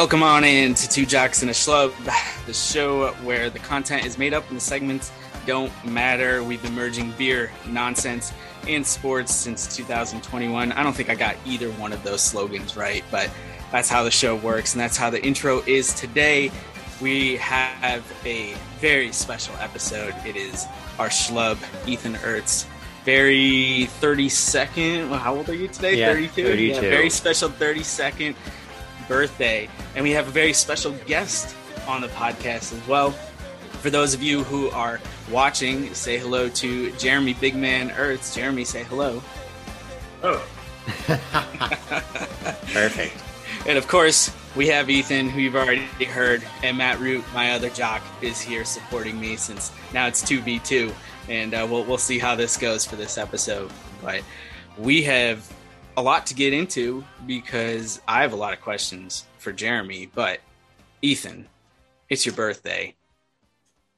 Welcome on in to Two Jocks and a Schlub, the show where the content is made up and the segments don't matter. We've been merging beer, nonsense, and sports since 2021. I don't think I got either one of those slogans right, but that's how the show works, and that's how the intro is today. We have a very special episode. It is our schlub, Ethan Urtz. Very 32nd. How old are you today? Yeah, 32? 32. Yeah, very special 32nd birthday. And we have a very special guest on the podcast as well. For those of you who are watching, say hello to Jeremy Big Man Urtz. Jeremy, say hello. Oh, Perfect. And of course, we have Ethan, who you've already heard, and Matt Root, my other jock, is here supporting me since now it's 2v2. And uh, we'll, we'll see how this goes for this episode. But we have a lot to get into because I have a lot of questions for Jeremy. But Ethan, it's your birthday.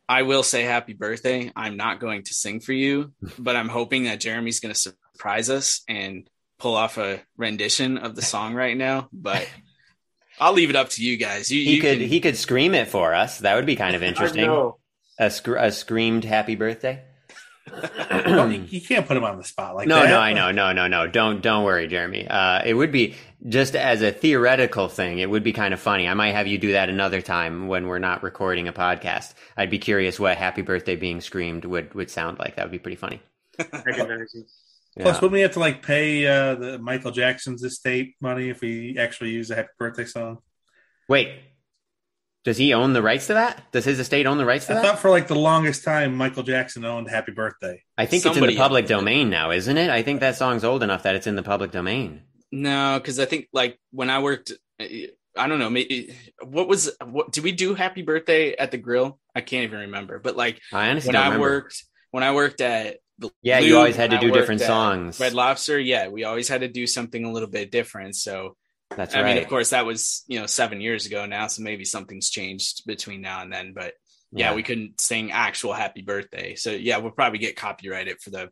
I will say happy birthday. I'm not going to sing for you, but I'm hoping that Jeremy's going to surprise us and pull off a rendition of the song right now. But I'll leave it up to you guys. You, He you could can- he could scream it for us. That would be kind of interesting. A, sc- a screamed happy birthday. Well, you, you can't put him on the spot like no, that. no, I know, no, no, no. Don't don't worry, Jeremy. Uh, it would be just as a theoretical thing. It would be kind of funny. I might have you do that another time when we're not recording a podcast. I'd be curious what "Happy Birthday" being screamed would would sound like. That would be pretty funny. Recognizing. Yeah. Plus, wouldn't we have to like pay uh, the Michael Jackson's estate money if we actually use a happy birthday song? Wait, does he own the rights to that? Does his estate own the rights to I that? I thought for like the longest time, Michael Jackson owned "Happy Birthday." I think it's in the public domain now, isn't it? I think that song's old enough that it's in the public domain. no, because I think like when I worked, I don't know, maybe what was what did we do Happy Birthday at the grill? I can't even remember. But like I honestly when don't I remember. worked when I worked at Yeah, Blue, you always had to do different songs. Red Lobster, yeah, we always had to do something a little bit different. So That's I right. mean, of course, that was you know seven years ago now, so maybe something's changed between now and then. But yeah, we couldn't sing actual Happy Birthday, so yeah, we'll probably get copyrighted for the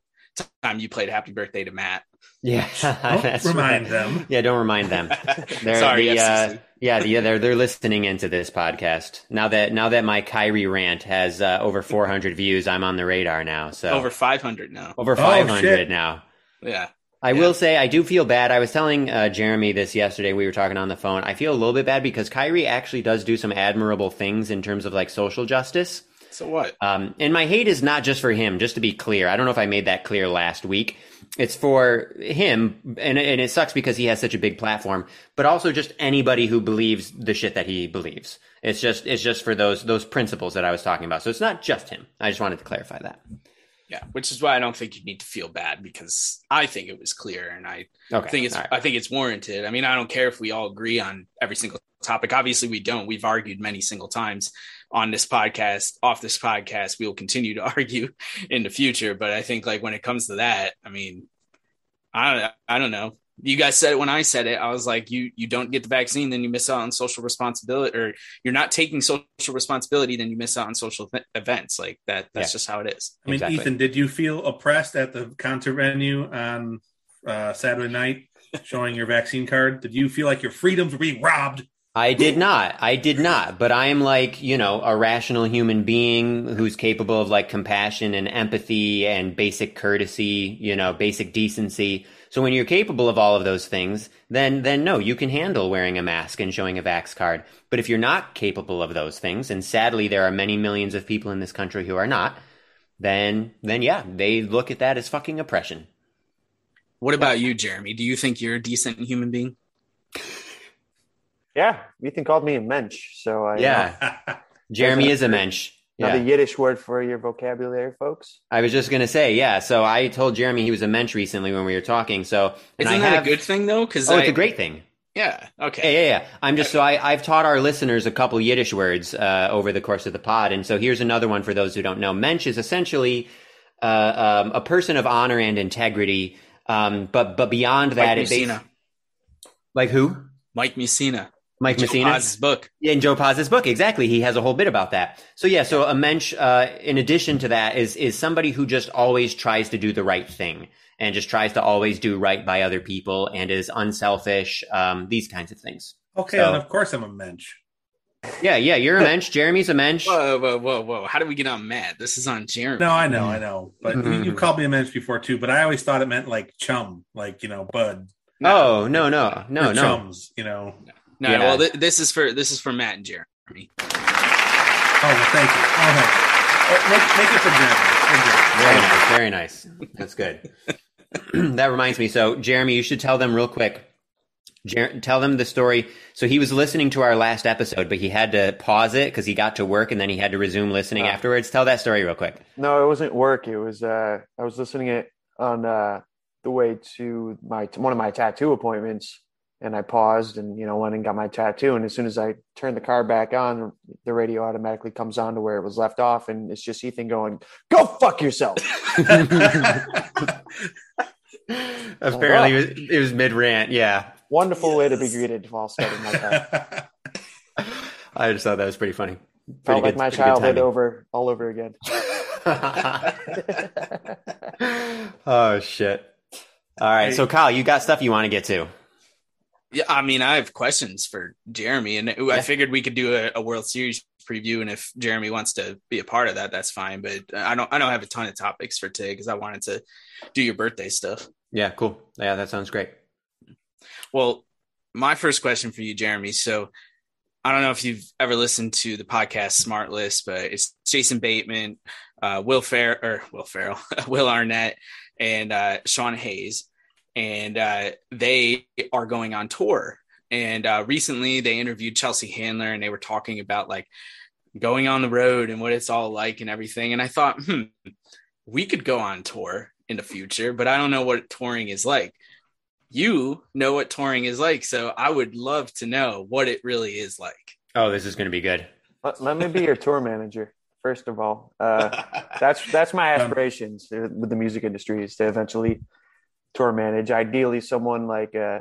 time you played Happy Birthday to Matt. yeah. Don't remind right. them. Yeah, don't remind them. They're Sorry, the, uh, yeah, the, they're they're listening into this podcast now that now that my Kyrie rant has uh, over 400 views. I'm on the radar now. So Over 500 now. over Oh, 500 shit. now. Yeah. I Yeah. will say I do feel bad. I was telling uh, Jeremy this yesterday. We were talking on the phone. I feel a little bit bad because Kyrie actually does do some admirable things in terms of like social justice. So what? Um, and my hate is not just for him, just to be clear. I don't know if I made that clear last week. It's for him, and, and it sucks because he has such a big platform, but also just anybody who believes the shit that he believes. It's just, it's just for those, those principles that I was talking about. So it's not just him. I just wanted to clarify that. Yeah, which is why I don't think you need to feel bad because I think it was clear and I Okay. think it's right. I think it's warranted. I mean, I don't care if we all agree on every single topic. Obviously, we don't. We've argued many single times on this podcast, off this podcast. We will continue to argue in the future. But I think like when it comes to that, I mean, I I don't know. You guys said it when I said it. I was like, you you don't get the vaccine, then you miss out on social responsibility, or you're not taking social responsibility, then you miss out on social th- events. Like that. That's yeah. just how it is. I mean, exactly. Ethan, did you feel oppressed at the concert venue on uh, Saturday night, showing your vaccine card? Did you feel like your freedoms were being robbed? I did not. I did not. But I am like, you know, a rational human being who's capable of like compassion and empathy and basic courtesy, you know, basic decency. So when you're capable of all of those things, then then no, you can handle wearing a mask and showing a vax card. But if you're not capable of those things, and sadly there are many millions of people in this country who are not, then then yeah, they look at that as fucking oppression. What about you, Jeremy? Do you think you're a decent human being? Yeah, Ethan called me a mensch, so I yeah. Jeremy is a mensch. Another yeah. Yiddish word for your vocabulary, folks. I was just gonna say, yeah. So I told Jeremy he was a mensch recently when we were talking. So isn't I that have, a good thing though? Because oh, I, it's a great thing. Yeah. Okay. Yeah, yeah, yeah. I'm just so I, I've taught our listeners a couple Yiddish words uh, over the course of the pod, and so here's another one for those who don't know. Mensch is essentially uh, um, a person of honor and integrity, um, but but beyond that, Mike Mussina. like who? Mike Mussina. Mike Joe Mussina. Poz's book. Yeah, in Joe Poz's book, exactly. He has a whole bit about that. So yeah, so a mensch, uh, in addition to that, is is somebody who just always tries to do the right thing and just tries to always do right by other people and is unselfish. Um, these kinds of things. Okay, so, and of course I'm a mensch. Yeah, yeah, you're a mensch. Jeremy's a mensch. Whoa, whoa, whoa, whoa! How do we get on Matt? This is on Jeremy. No, I know, I know, but mm-hmm. you called me a mensch before too. But I always thought it meant like chum, like you know, bud. No, no, no, no, no. Chums, you know. No, yeah. well, th- this is for this is for Matt and Jeremy. Oh, well, thank you. Oh, thank you. Oh, make, make, it for Jeremy. Very nice. Very nice. That's good. that reminds me. So, Jeremy, you should tell them real quick. Jer- tell them the story. So he was listening to our last episode, but he had to pause it because he got to work and then he had to resume listening uh, afterwards. Tell that story real quick. No, it wasn't work. It was uh, I was listening it on uh, the way to my one of my tattoo appointments and I paused and you know went and got my tattoo. And as soon as I turned the car back on, the radio automatically comes on to where it was left off, and it's just Ethan going, "Go fuck yourself." Apparently, it was, it was mid rant. Yeah, wonderful yes. way to be greeted while starting like that. I just thought that was pretty funny. Pretty Felt good, like my childhood over all over again. oh shit! All right, so Kyle, you got stuff you want to get to? Yeah, I mean, I have questions for Jeremy, and yeah. I figured we could do a, a, World Series preview, and if Jeremy wants to be a part of that, that's fine. But I don't, I don't have a ton of topics for today because I wanted to do your birthday stuff. Yeah, cool. Yeah, that sounds great. Well, my first question for you, Jeremy. So, I don't know if you've ever listened to the podcast SmartLess, but it's Jason Bateman, uh, Will Fair or Will Ferrell, Will Arnett, and uh, Sean Hayes and uh, they are going on tour. And uh, recently, they interviewed Chelsea Handler, and they were talking about like going on the road and what it's all like and everything. And I thought, hmm, we could go on tour in the future, but I don't know what touring is like. You know what touring is like, so I would love to know what it really is like. Oh, this is going to be good. Let, let me be your tour manager. First of all, uh, that's that's my aspirations with the music industry is to eventually tour manage. Ideally, someone like uh,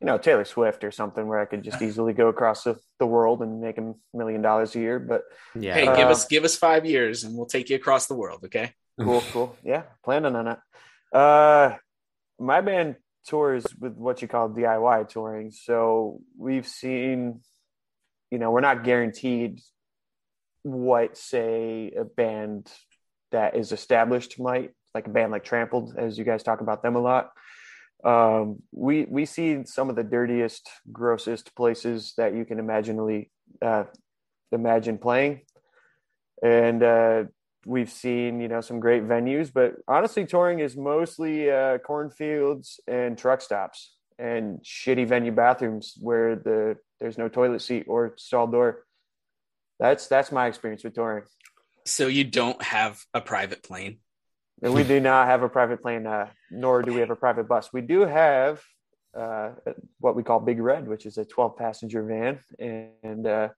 you know Taylor Swift or something where I could just easily go across the, the world and make a million dollars a year. But yeah, hey, uh, give us give us five years and we'll take you across the world. Okay. Cool, cool. Yeah, planning on it. Uh, my band tours with what you call DIY touring. So we've seen, you know, we're not guaranteed what say a band that is established might like a band like Trampled, as you guys talk about them a lot. Um, we we see some of the dirtiest, grossest places that you can imaginably uh, imagine playing, and uh, we've seen you know some great venues. But honestly, touring is mostly uh, cornfields and truck stops and shitty venue bathrooms where the there's no toilet seat or stall door. That's that's my experience with touring. So you don't have a private plane? And we do not have a private plane, uh, nor do we have a private bus. We do have uh, what we call Big Red, which is a 12 passenger van, and uh,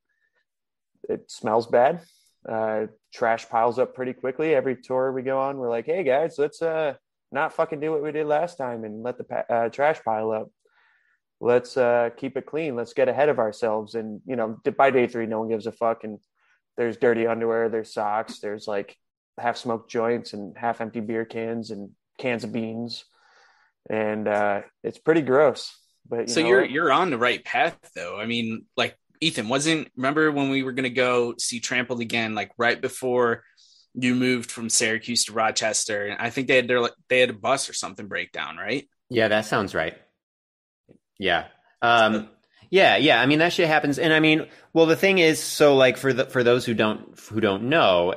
it smells bad. Uh, trash piles up pretty quickly. Every tour we go on, we're like, "Hey guys, let's uh, not fucking do what we did last time and let the uh, trash pile up. Let's uh, keep it clean. Let's get ahead of ourselves. And you know, by day three, no one gives a fuck. And there's dirty underwear, there's socks, there's like half smoked joints and half empty beer cans and cans of beans, and uh, it's pretty gross. But you so know, you're you're on the right path, though. I mean, like Ethan wasn't. Remember when we were gonna go see Trampled again, like right before you moved from Syracuse to Rochester, and I think they had their they had a bus or something breakdown, right? Yeah, that sounds right. Yeah. Um, yeah, yeah. I mean that shit happens, and I mean, well, the thing is, so like for the for those who don't who don't know,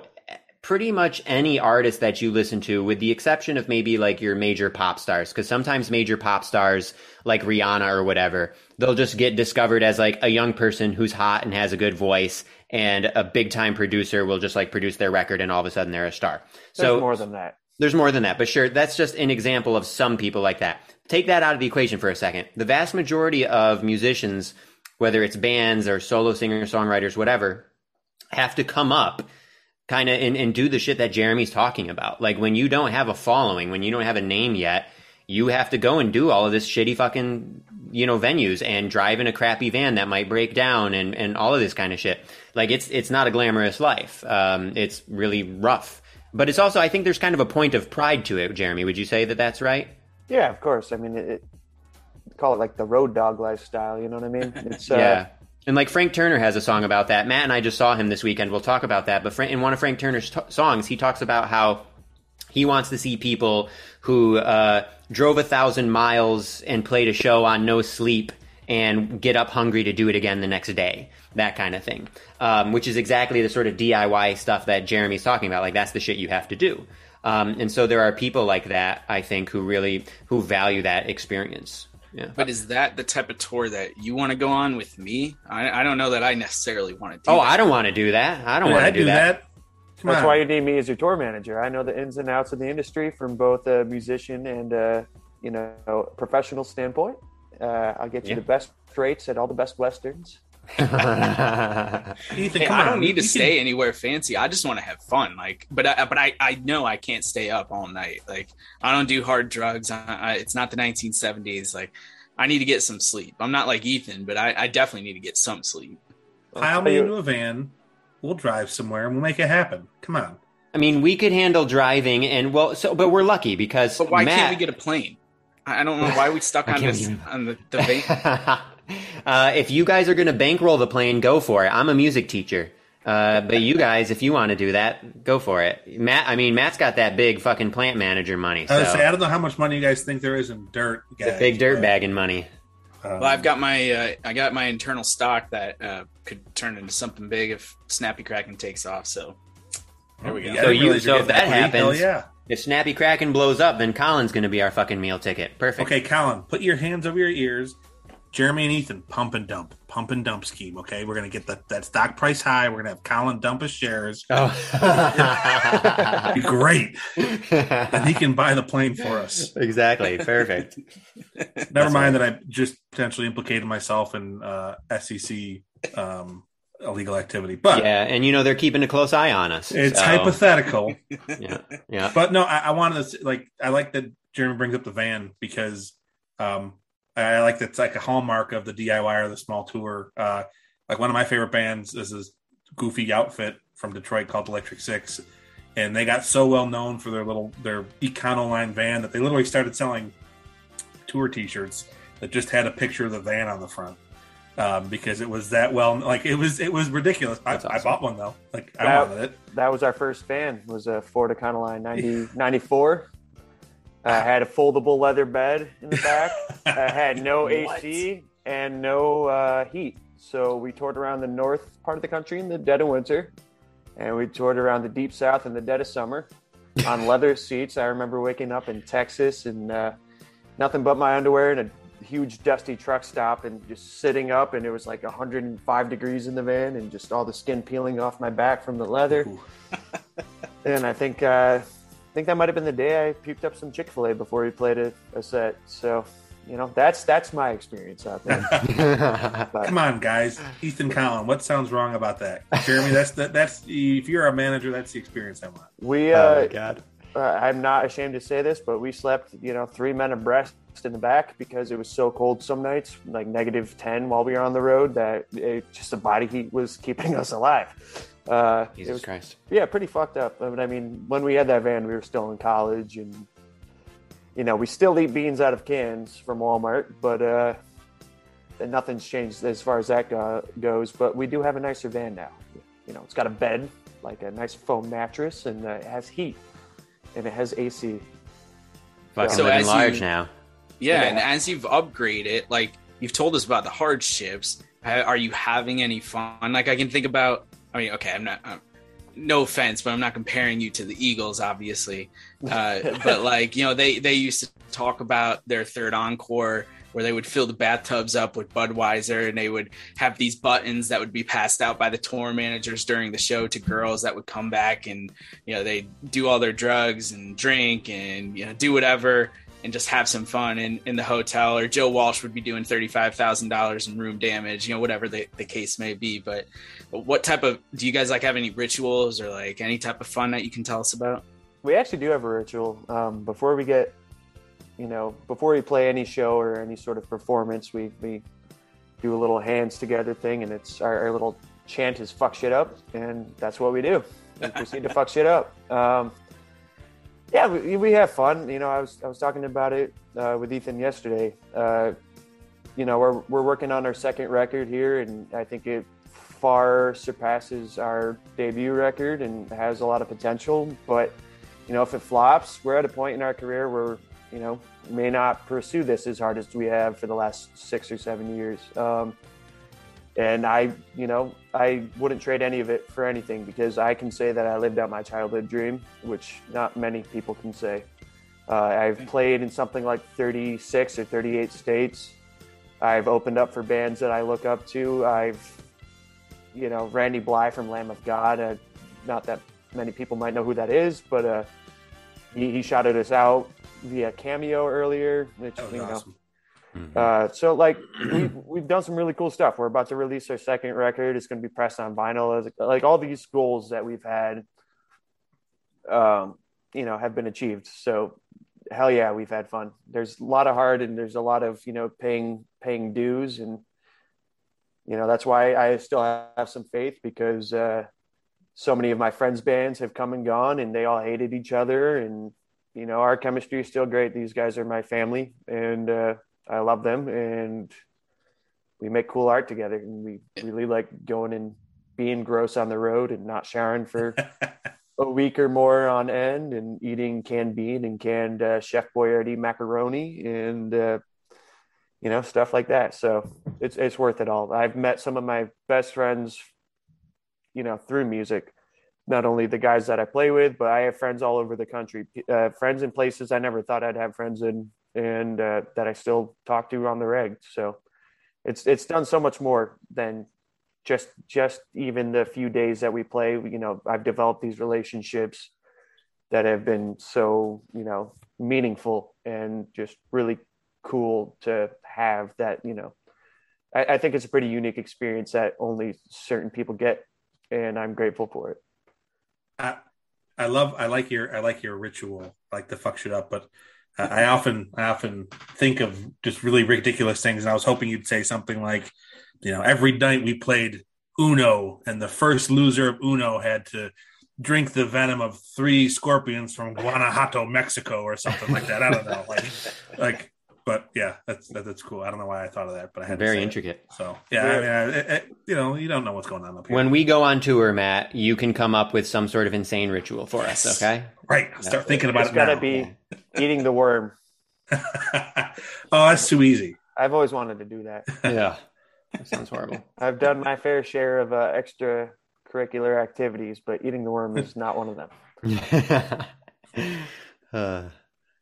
pretty much any artist that you listen to, with the exception of maybe like your major pop stars, because sometimes major pop stars like Rihanna or whatever, they'll just get discovered as like a young person who's hot and has a good voice, and a big time producer will just like produce their record, and all of a sudden they're a star. there's so more than that. there's more than that, but sure, that's just an example of some people like that. Take that out of the equation for a second. The vast majority of musicians, whether it's bands or solo singer songwriters, whatever, have to come up kind of and, and do the shit that Jeremy's talking about. Like when you don't have a following, when you don't have a name yet, you have to go and do all of this shitty fucking you know venues and drive in a crappy van that might break down and and all of this kind of shit. Like it's it's not a glamorous life. Um, it's really rough. But it's also, I think there's kind of a point of pride to it, Jeremy. Would you say that that's right? Yeah, of course. I mean, it, it call it like the road dog lifestyle. You know what I mean? It's uh, yeah. And like Frank Turner has a song about that. Matt and I just saw him this weekend. We'll talk about that. But in one of Frank Turner's t- songs, he talks about how he wants to see people who uh, drove a thousand miles and played a show on no sleep and get up hungry to do it again the next day. That kind of thing. Um, which is exactly the sort of DIY stuff that Jeremy's talking about. Like that's the shit you have to do. Um, and so there are people like that, I think, who really who value that experience. Yeah. But is that the type of tour that you want to go on with me? I, I don't know that I necessarily want to do. Oh, that. I don't want to do that. I don't Yeah, want to do that. Come That's on. why you need me as your tour manager. I know the ins and outs of the industry from both a musician and a you know professional standpoint. Uh, I'll get you Yeah. the best rates at all the best westerns. Ethan, Hey, I don't need to You can- stay anywhere fancy. I just want to have fun. Like, but I, but I, I know I can't stay up all night. Like, I don't do hard drugs. I, I, it's not the 1970s. Like, I need to get some sleep. I'm not like Ethan, but I, I definitely need to get some sleep. I'll Pile me into a van. We'll drive somewhere and we'll make it happen. Come on. I mean, we could handle driving, and well, so but we're lucky because But why Matt, can't we get a plane? I I don't know why we stuck on this even- on the, the van. Uh, if you guys are going to bankroll the plane, go for it. I'm a music teacher. Uh, but you guys, if you want to do that, go for it. Matt, I mean, Matt's got that big fucking plant manager money. So was say, I don't know how much money you guys think there is in dirt. the big dirt but, bagging money. um, Well, I've got my uh, I got my internal stock that uh, could turn into something big if Snappy Kraken takes off. So there we go. I So you- so if that happens- yeah. If Snappy Kraken blows up, then Colin's going to be our fucking meal ticket. Perfect. Okay, Colin, put your hands over your ears. Jeremy and Ethan, pump and dump, pump and dump scheme. Okay, we're gonna get that that stock price high. We're gonna have Colin dump his shares. Oh. Be great, and he can buy the plane for us. exactly. Perfect. Never mind that I just potentially implicated myself in uh, SEC um, illegal activity, but Yeah, and you know they're keeping a close eye on us. it's so- hypothetical. Yeah, yeah. But no, I, I wanted to like I like that Jeremy brings up the van because um, I like that's like a hallmark of the DIY or the small tour. Uh, like one of my favorite bands is this goofy outfit from Detroit called Electric Six, and they got so well known for their little their Econoline van that they literally started selling tour T-shirts that just had a picture of the van on the front. Um, because it was that well, like it was, it was ridiculous. I, That's I bought one though. Like I That- wanted it. That was our first van. Was a Ford Econoline 90, 94. Uh, had a foldable leather bed in the back. I had no AC and no uh, heat. So we toured around the north part of the country in the dead of winter, and we toured around the deep south in the dead of summer on leather seats. I remember waking up in Texas and uh, nothing but my underwear and a huge dusty truck stop and just sitting up and it was like 105 degrees in the van and just all the skin peeling off my back from the leather. And I think uh, I think that might have been the day I puked up some Chick Fil A before we played a, a set. So you know that's that's my experience out there. But Come on, guys. Ethan Colin, what sounds wrong about that? Jeremy, that's that, that's if you're a manager, that's the experience I want. we oh uh, my god. uh, I'm not ashamed to say this, but we slept, you know, three men abreast in the back because it was so cold some nights, like negative 10 while we were on the road, that it, just the body heat was keeping us alive. Uh, Jesus was, Christ. Yeah, pretty fucked up. I mean, I mean, when we had that van, we were still in college and, you know, we still eat beans out of cans from Walmart, but uh, nothing's changed as far as that go- goes. But we do have a nicer van now. You know, it's got a bed, like a nice foam mattress, and uh, it has heat and it has AC. Fucking So living large you- now. Yeah, Yeah. and as you've upgraded, like you've told us about the hardships, are you having any fun? Like I can think about. I mean, okay, I'm not. Um, no offense, but I'm not comparing you to the Eagles, obviously. Uh, but like you know, they they used to talk about their third encore where they would fill the bathtubs up with Budweiser and they would have these buttons that would be passed out by the tour managers during the show to girls that would come back and you know they do all their drugs and drink and you know do whatever and just have some fun in, in the hotel or Joe Walsh would be doing $35,000 in room damage, you know, whatever the, the case may be. But, but what type of, do you guys like have any rituals or like any type of fun that you can tell us about? We actually do have a ritual. Um, before we get, you know, before we play any show or any sort of performance, we, we do a little hands together thing, and it's our, our little chant is "fuck shit up," and that's what we do. We proceed to fuck shit up. Um, yeah, we, we have fun. You know, I was I was talking about it uh, with Ethan yesterday. Uh, you know, we're we're working on our second record here, and I think it far surpasses our debut record and has a lot of potential. But you know, if it flops, we're at a point in our career where you know may not pursue this as hard as we have for the last six or seven years. Um, and I, you know, I wouldn't trade any of it for anything because I can say that I lived out my childhood dream, which not many people can say. Uh, I've played in something like 36 or 38 states. I've opened up for bands that I look up to. I've, you know, Randy Blythe from Lamb of God. Uh, not that many people might know who that is, but uh, he, he shouted us out via Cameo earlier, which you know. Awesome. Uh, so like we've we've done some really cool stuff. We're about to release our second record. It's going to be pressed on vinyl. Like all these goals that we've had, um, you know, have been achieved. So hell yeah, we've had fun. There's a lot of hard and there's a lot of you know paying paying dues and you know that's why I still have some faith because uh, so many of my friends' bands have come and gone and they all hated each other and you know our chemistry is still great. These guys are my family and. Uh, I love them, and we make cool art together. And we really like going and being gross on the road and not showering for a week or more on end, and eating canned bean and canned uh, Chef Boyardee macaroni, and uh, you know stuff like that. So it's it's worth it all. I've met some of my best friends, you know, through music. Not only the guys that I play with, but I have friends all over the country, uh, friends in places I never thought I'd have friends in and uh, that I still talk to on the reg. So it's it's done so much more than just just even the few days that we play. You know, I've developed these relationships that have been so you know meaningful and just really cool to have. That you know, I, I think it's a pretty unique experience that only certain people get, and I'm grateful for it. I, I love I like your I like your ritual I like the fuck shit up, but I often I often think of just really ridiculous things, and I was hoping you'd say something like, you know, every night we played Uno, and the first loser of Uno had to drink the venom of three scorpions from Guanajuato, Mexico, or something like that. I don't know, like like. But yeah, that's that, that's cool. I don't know why I thought of that, but I had to Very say it. intricate. So yeah, I mean, I, I, I- you know, you don't know what's going on up here. When we go on tour, Matt, you can come up with some sort of insane ritual for us, okay? right, start thinking about It's it got to now. be eating the worm. oh, that's too easy. I've always wanted to do that. Yeah. That sounds horrible. I've done my fair share of uh, extracurricular activities, but eating the worm is not one of them. uh,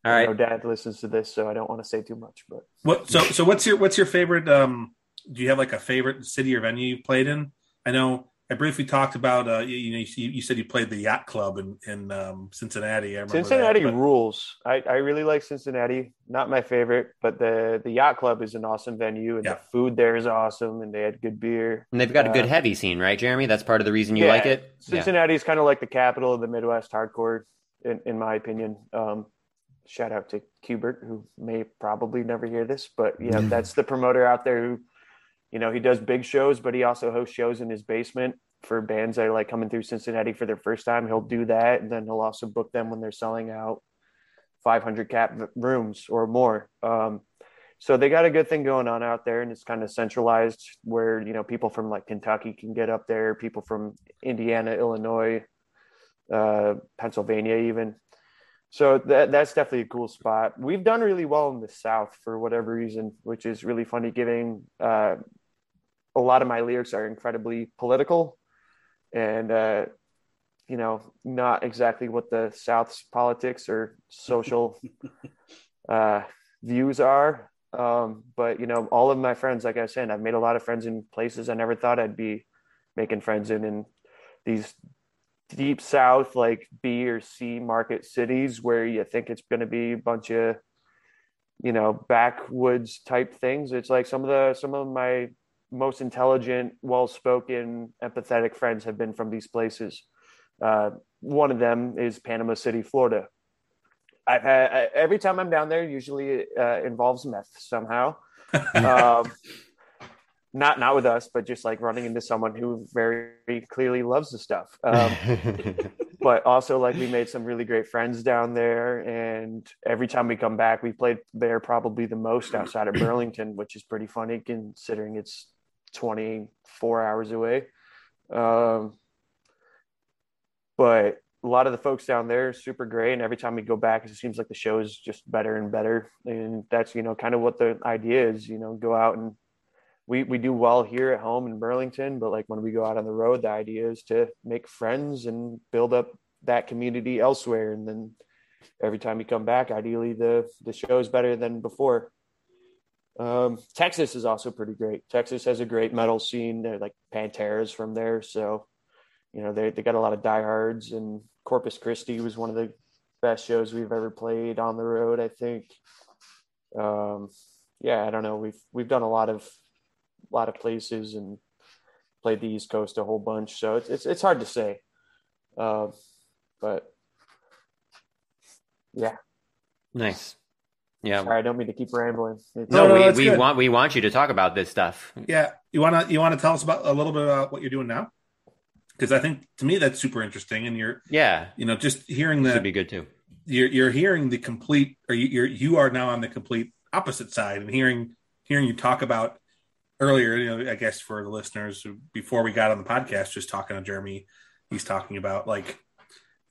all I right. know Dad listens to this, so I don't want to say too much. But What? So, so what's your what's your favorite? Um, do you have like a favorite city or venue you've played in? I know I briefly talked about. Uh, you, you know, you, you said you played the yacht club in in um, Cincinnati. I remember Cincinnati that, but- rules. I, I really like Cincinnati. Not my favorite, but the the yacht club is an awesome venue, and Yeah. the food there is awesome, and they had good beer. And they've got a good Uh, heavy scene, right, Jeremy? That's part of the reason you yeah, like it? Yeah. Cincinnati is kind of like the capital of the Midwest hardcore in, in my opinion. Um, shout out to Cubert, who may probably never hear this, but yeah, that's the promoter out there who, you know, he does big shows, but he also hosts shows in his basement for bands that are like coming through Cincinnati for their first time. He'll do that, and then he'll also book them when they're selling out 500 cap rooms or more. Um, so they got a good thing going on out there, and it's kind of centralized where you know people from like Kentucky can get up there, people from Indiana, Illinois, uh, Pennsylvania, even. So that that's definitely a cool spot. We've done really well in the South for whatever reason, which is really funny. Given uh, a lot of my lyrics are incredibly political, and uh, you know, not exactly what the South's politics or social uh, views are. Um, but you know, all of my friends, like I said, I've made a lot of friends in places I never thought I'd be making friends in, in these deep South, like B or C market cities where you think it's going to be a bunch of, you know, backwoods type things. It's like some of the some of my most intelligent, well-spoken, empathetic friends have been from these places. Uh, one of them is Panama City, Florida. I've had every time I'm down there, usually uh, involves meth somehow. um, not not with us, but just like running into someone who very clearly loves the stuff. Um, but also, like we made some really great friends down there, and every time we come back, we played there probably the most outside of Burlington, which is pretty funny considering it's 24 hours away. Um, but a lot of the folks down there are super great, and every time we go back, it seems like the show is just better and better. And that's you know kind of what the idea is. You know, go out and we we do well here at home in Burlington, but like when we go out on the road, the idea is to make friends and build up that community elsewhere. And then every time you come back, ideally the the show is better than before. Um, Texas is also pretty great. Texas has a great metal scene. They're like Pantera's from there, so you know they they got a lot of diehards. And Corpus Christi was one of the best shows we've ever played on the road. I think. Um, yeah, I don't know. We've we've done a lot of a lot of places and played the East Coast a whole bunch. So it's it's, it's hard to say, uh, but yeah. Nice. Yeah. Sorry, I don't mean to keep rambling. It's, no, no, we, we want we want you to talk about this stuff. Yeah, you wanna you wanna tell us about a little bit about what you're doing now? Because I think to me that's super interesting, and you're yeah, you know, just hearing that would be good too. You're you're hearing the complete, or you, you're you are now on the complete opposite side, and hearing hearing you talk about earlier. You know, I guess for the listeners before we got on the podcast, just talking to Jeremy, he's talking about like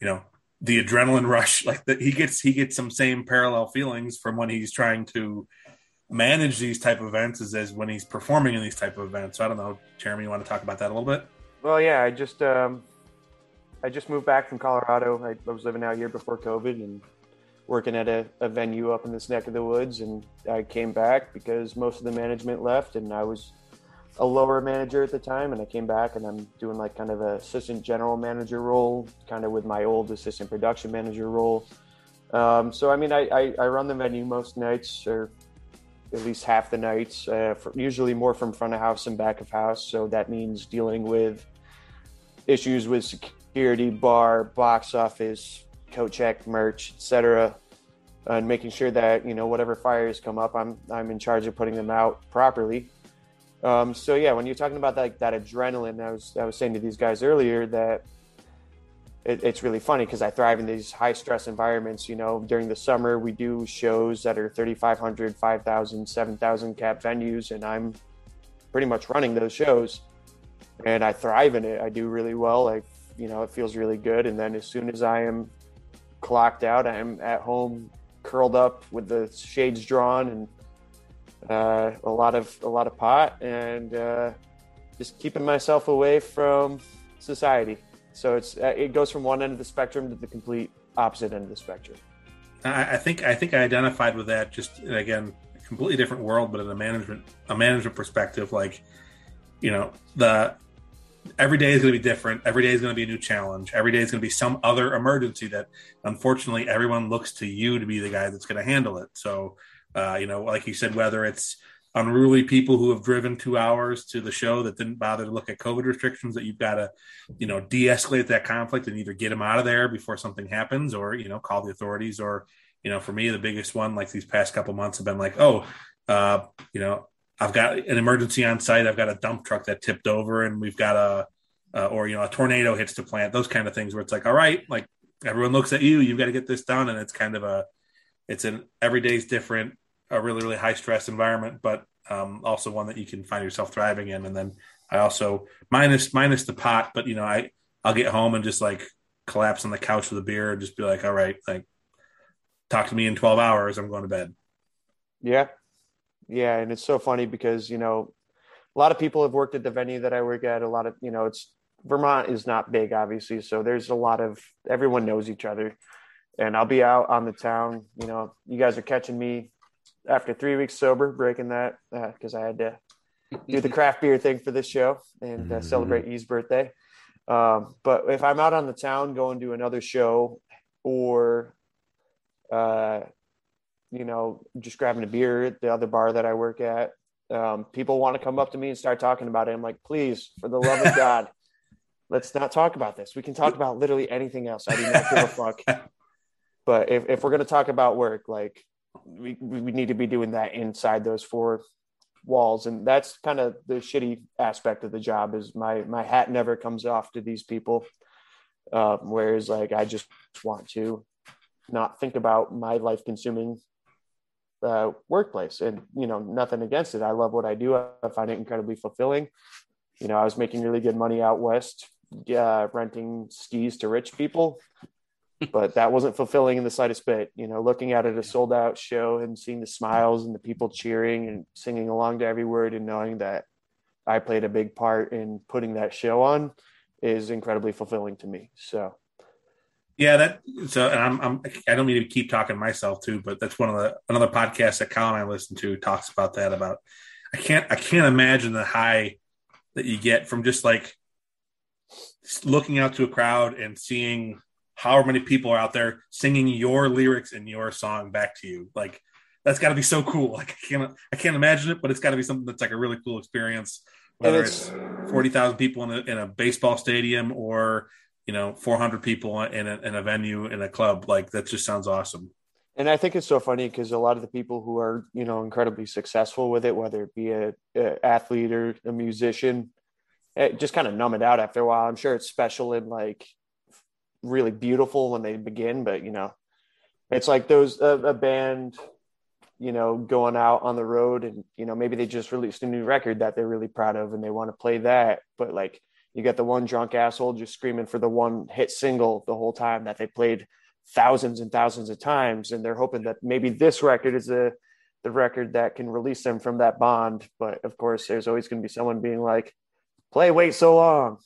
you know the adrenaline rush like that he gets he gets some same parallel feelings from when he's trying to manage these type of events as, as when he's performing in these type of events so i don't know jeremy you want to talk about that a little bit well yeah i just um i just moved back from colorado i, I was living out here before covid and working at a, a venue up in this neck of the woods and i came back because most of the management left and i was a lower manager at the time and I came back and I'm doing like kind of a assistant general manager role, kind of with my old assistant production manager role. Um, so I mean, I, I, I, run the venue most nights or at least half the nights, uh, for, usually more from front of house and back of house. So that means dealing with issues with security, bar, box office, coat check, merch, etc. And making sure that you know whatever fires come up, I'm I'm in charge of putting them out properly um, so yeah, when you're talking about that, that adrenaline, I was I was saying to these guys earlier that it, it's really funny because I thrive in these high stress environments. You know, during the summer we do shows that are 3,500, 5,000, 7,000 cap venues, and I'm pretty much running those shows, and I thrive in it. I do really well. I you know it feels really good, and then as soon as I am clocked out, I'm at home curled up with the shades drawn and uh, a lot of a lot of pot and uh, just keeping myself away from society. So it's uh, it goes from one end of the spectrum to the complete opposite end of the spectrum. I, I think I think I identified with that. Just again, completely different world, but in a management a management perspective, like you know the every day is going to be different. Every day is going to be a new challenge. Every day is going to be some other emergency that unfortunately everyone looks to you to be the guy that's going to handle it. So uh, you know, like you said, whether it's unruly people who have driven two hours to the show that didn't bother to look at COVID restrictions that you've got to, you know, de-escalate that conflict and either get them out of there before something happens or, you know, call the authorities or, you know, for me, the biggest one, like these past couple months have been like, oh, uh, you know, I've got an emergency on site. I've got a dump truck that tipped over and we've got a, or, you know, a tornado hits the plant, those kind of things where it's like, all right, like everyone looks at you, you've got to get this done. And it's kind of a, it's an every day's different, a really, really high stress environment, but um, also one that you can find yourself thriving in. And then I also minus, minus the pot, but you know, I, I'll get home and just like collapse on the couch with a beer and just be like, all right, like talk to me in 12 hours. I'm going to bed. Yeah. Yeah. And it's so funny because, you know, a lot of people have worked at the venue that I work at. A lot of, you know, it's Vermont is not big, obviously. So there's a lot of everyone knows each other. And I'll be out on the town. You know, you guys are catching me after three weeks sober, breaking that because uh, I had to do the craft beer thing for this show and uh, mm-hmm. celebrate E's birthday. Um, but if I'm out on the town going to another show or, uh, you know, just grabbing a beer at the other bar that I work at, um, people want to come up to me and start talking about it. I'm like, please, for the love of God, let's not talk about this. We can talk about literally anything else. I do not give a fuck. But if, if we're going to talk about work, like we, we need to be doing that inside those four walls. And that's kind of the shitty aspect of the job is my, my hat never comes off to these people. Uh, whereas like, I just want to not think about my life consuming uh, workplace and, you know, nothing against it. I love what I do. I find it incredibly fulfilling. You know, I was making really good money out West, uh, renting skis to rich people but that wasn't fulfilling in the slightest bit. You know, looking at it a sold out show and seeing the smiles and the people cheering and singing along to every word and knowing that I played a big part in putting that show on is incredibly fulfilling to me. So, yeah, that so, and I'm, I'm I don't mean to keep talking myself too, but that's one of the another podcast that Kyle and I listen to talks about that about I can't I can't imagine the high that you get from just like looking out to a crowd and seeing however many people are out there singing your lyrics and your song back to you. Like that's got to be so cool. Like I can't I can't imagine it, but it's got to be something that's like a really cool experience. Whether it's, it's forty thousand people in a, in a baseball stadium or you know four hundred people in a, in a venue in a club, like that just sounds awesome. And I think it's so funny because a lot of the people who are you know incredibly successful with it, whether it be a, a athlete or a musician, it just kind of numb it out after a while. I'm sure it's special and like really beautiful when they begin, but you know, it's like those a, a band, you know, going out on the road and you know maybe they just released a new record that they're really proud of and they want to play that, but like you got the one drunk asshole just screaming for the one hit single the whole time that they played thousands and thousands of times and they're hoping that maybe this record is the the record that can release them from that bond. But of course there's always going to be someone being like play wait so long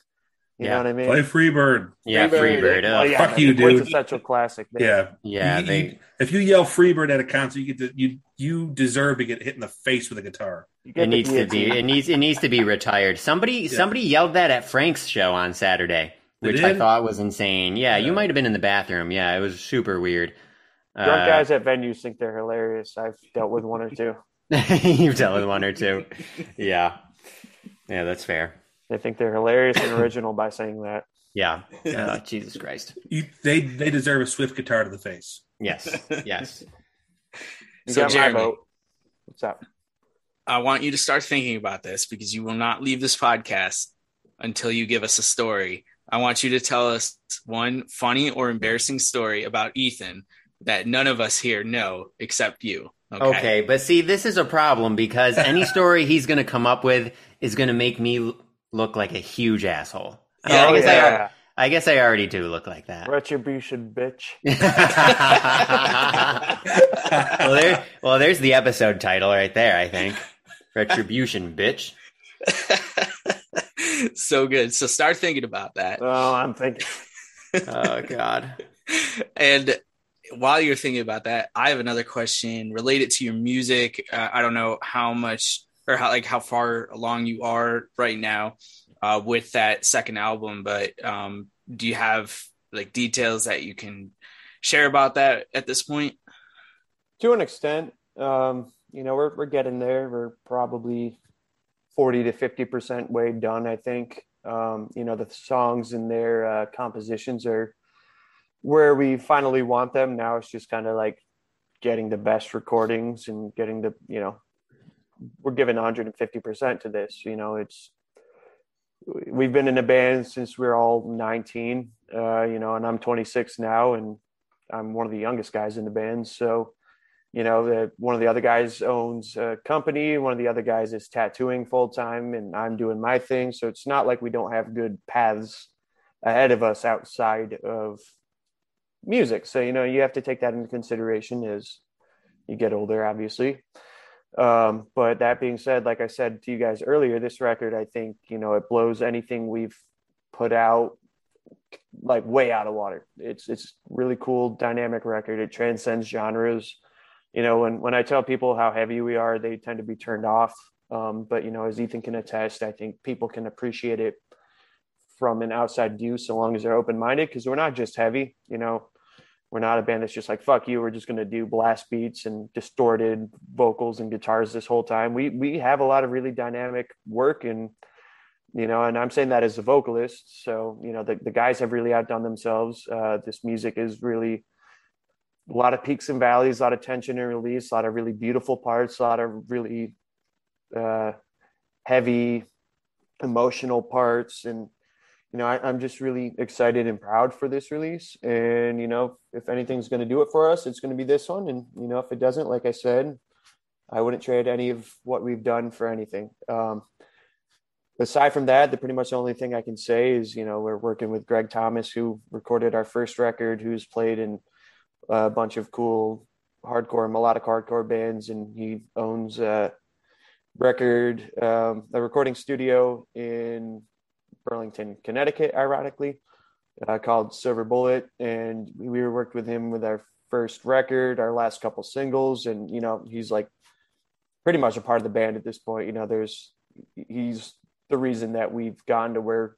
you yeah. know what I mean? Play Freebird. Yeah, Freebird. Well, yeah, Fuck you, dude. Such a classic. Man. Yeah, yeah. You, they... you, if you yell Freebird at a concert, you get to, you you deserve to get hit in the face with a guitar. It needs to be. It needs. It needs to be retired. Somebody. Yeah. Somebody yelled that at Frank's show on Saturday, which I thought was insane. Yeah, yeah, you might have been in the bathroom. Yeah, it was super weird. Drunk uh, guys at venues think they're hilarious. I've dealt with one or two. You've dealt with one or two. Yeah, yeah, that's fair. They think they're hilarious and original by saying that. Yeah. Uh, Jesus Christ. You, they they deserve a swift guitar to the face. Yes. Yes. so Jeremy, what's up? I want you to start thinking about this because you will not leave this podcast until you give us a story. I want you to tell us one funny or embarrassing story about Ethan that none of us here know except you. Okay. okay but see, this is a problem because any story he's going to come up with is going to make me look like a huge asshole. Yeah, I guess yeah. I, I guess I already do look like that. Retribution, bitch. well, there, well, there's the episode title right there. I think Retribution, bitch. so good. So start thinking about that. Oh, I'm thinking. oh God. And while you're thinking about that, I have another question related to your music. Uh, I don't know how much or how like how far along you are right now uh, with that second album. But um, do you have like details that you can share about that at this point? To an extent, um, you know, we're we're getting there. We're probably forty to fifty percent way done. I think. Um, you know, the songs and their uh, compositions are where we finally want them. Now it's just kind of like getting the best recordings and getting the you know we're giving 150% to this you know it's we've been in a band since we are all 19 uh, you know and i'm 26 now and i'm one of the youngest guys in the band so you know that one of the other guys owns a company one of the other guys is tattooing full time and i'm doing my thing so it's not like we don't have good paths ahead of us outside of music. So, you know, you have to take that into consideration as you get older, obviously. Um, but that being said, like I said to you guys earlier, this record, I think, you know, it blows anything we've put out like way out of water. It's it's really cool, dynamic record. It transcends genres. You know, when when I tell people how heavy we are, they tend to be turned off. Um, but you know, as Ethan can attest, I think people can appreciate it from an outside view so long as they're open minded because we're not just heavy. You know, we're not a band that's just like fuck you. We're just to do blast beats and distorted vocals and guitars this whole time. We we have a lot of really dynamic work and you know, and I'm saying that as a vocalist. So you know, the the guys have really outdone themselves. Uh, this music is really a lot of peaks and valleys, a lot of tension and release, a lot of really beautiful parts, a lot of really uh, heavy emotional parts and you know, I, am just really excited and proud for this release. And, you know, if anything's going to do it for us, it's going to be this one. And, you know, if it doesn't, like I said, I wouldn't trade any of what we've done for anything. Um, aside from that, the pretty much the only thing I can say is, you know, we're working with Greg Thomas, who recorded our first record, who's played in a bunch of cool hardcore, melodic hardcore bands, and he owns a record, um, a recording studio in Burlington, Connecticut, ironically, uh, called Silver Bullet. And we worked with him with our first record, our last couple singles. And, you know, he's like pretty much a part of the band at this point. You know, there's, he's the reason that we've gone to where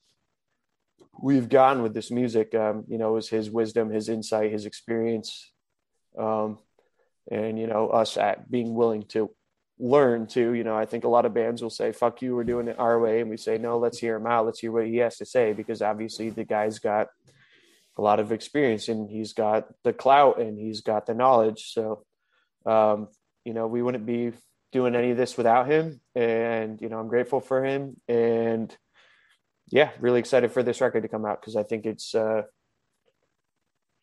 we've gone with this music. Um, you know, was his wisdom, his insight, his experience. Um, and, you know, us at being willing to learn to you know i think a lot of bands will say fuck you we're doing it our way and we say no let's hear him out. Let's hear what he has to say because obviously the guy's got a lot of experience and he's got the clout and he's got the knowledge. So um, you know we wouldn't be doing any of this without him and you know i'm grateful for him. And yeah really excited for this record to come out because i think it's uh,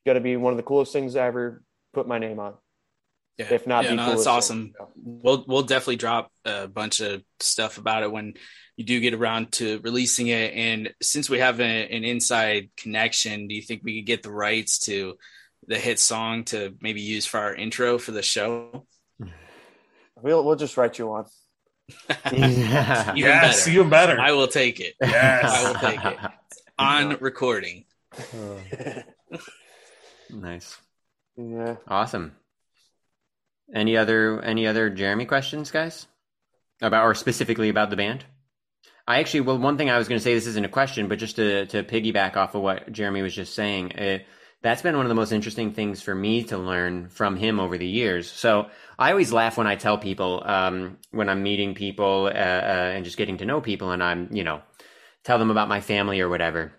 going to be one of the coolest things i ever put my name on yeah. if not yeah, no, that's awesome. We'll we'll definitely drop a bunch of stuff about it when you do get around to releasing it. And since we have a, an inside connection do you think we could get the rights to the hit song to maybe use for our intro for the show? We'll we'll just write you one. Even yes better. even better. I will take it. Yes. I will take it. On recording. Nice. Yeah. Awesome any other any other Jeremy questions, guys? About or specifically about the band? I actually well one thing I was going to say this isn't a question, but just to to piggyback off of what Jeremy was just saying, it, that's been one of the most interesting things for me to learn from him over the years. So I always laugh when I tell people um, when I'm meeting people uh, uh, and just getting to know people, and I'm you know tell them about my family or whatever.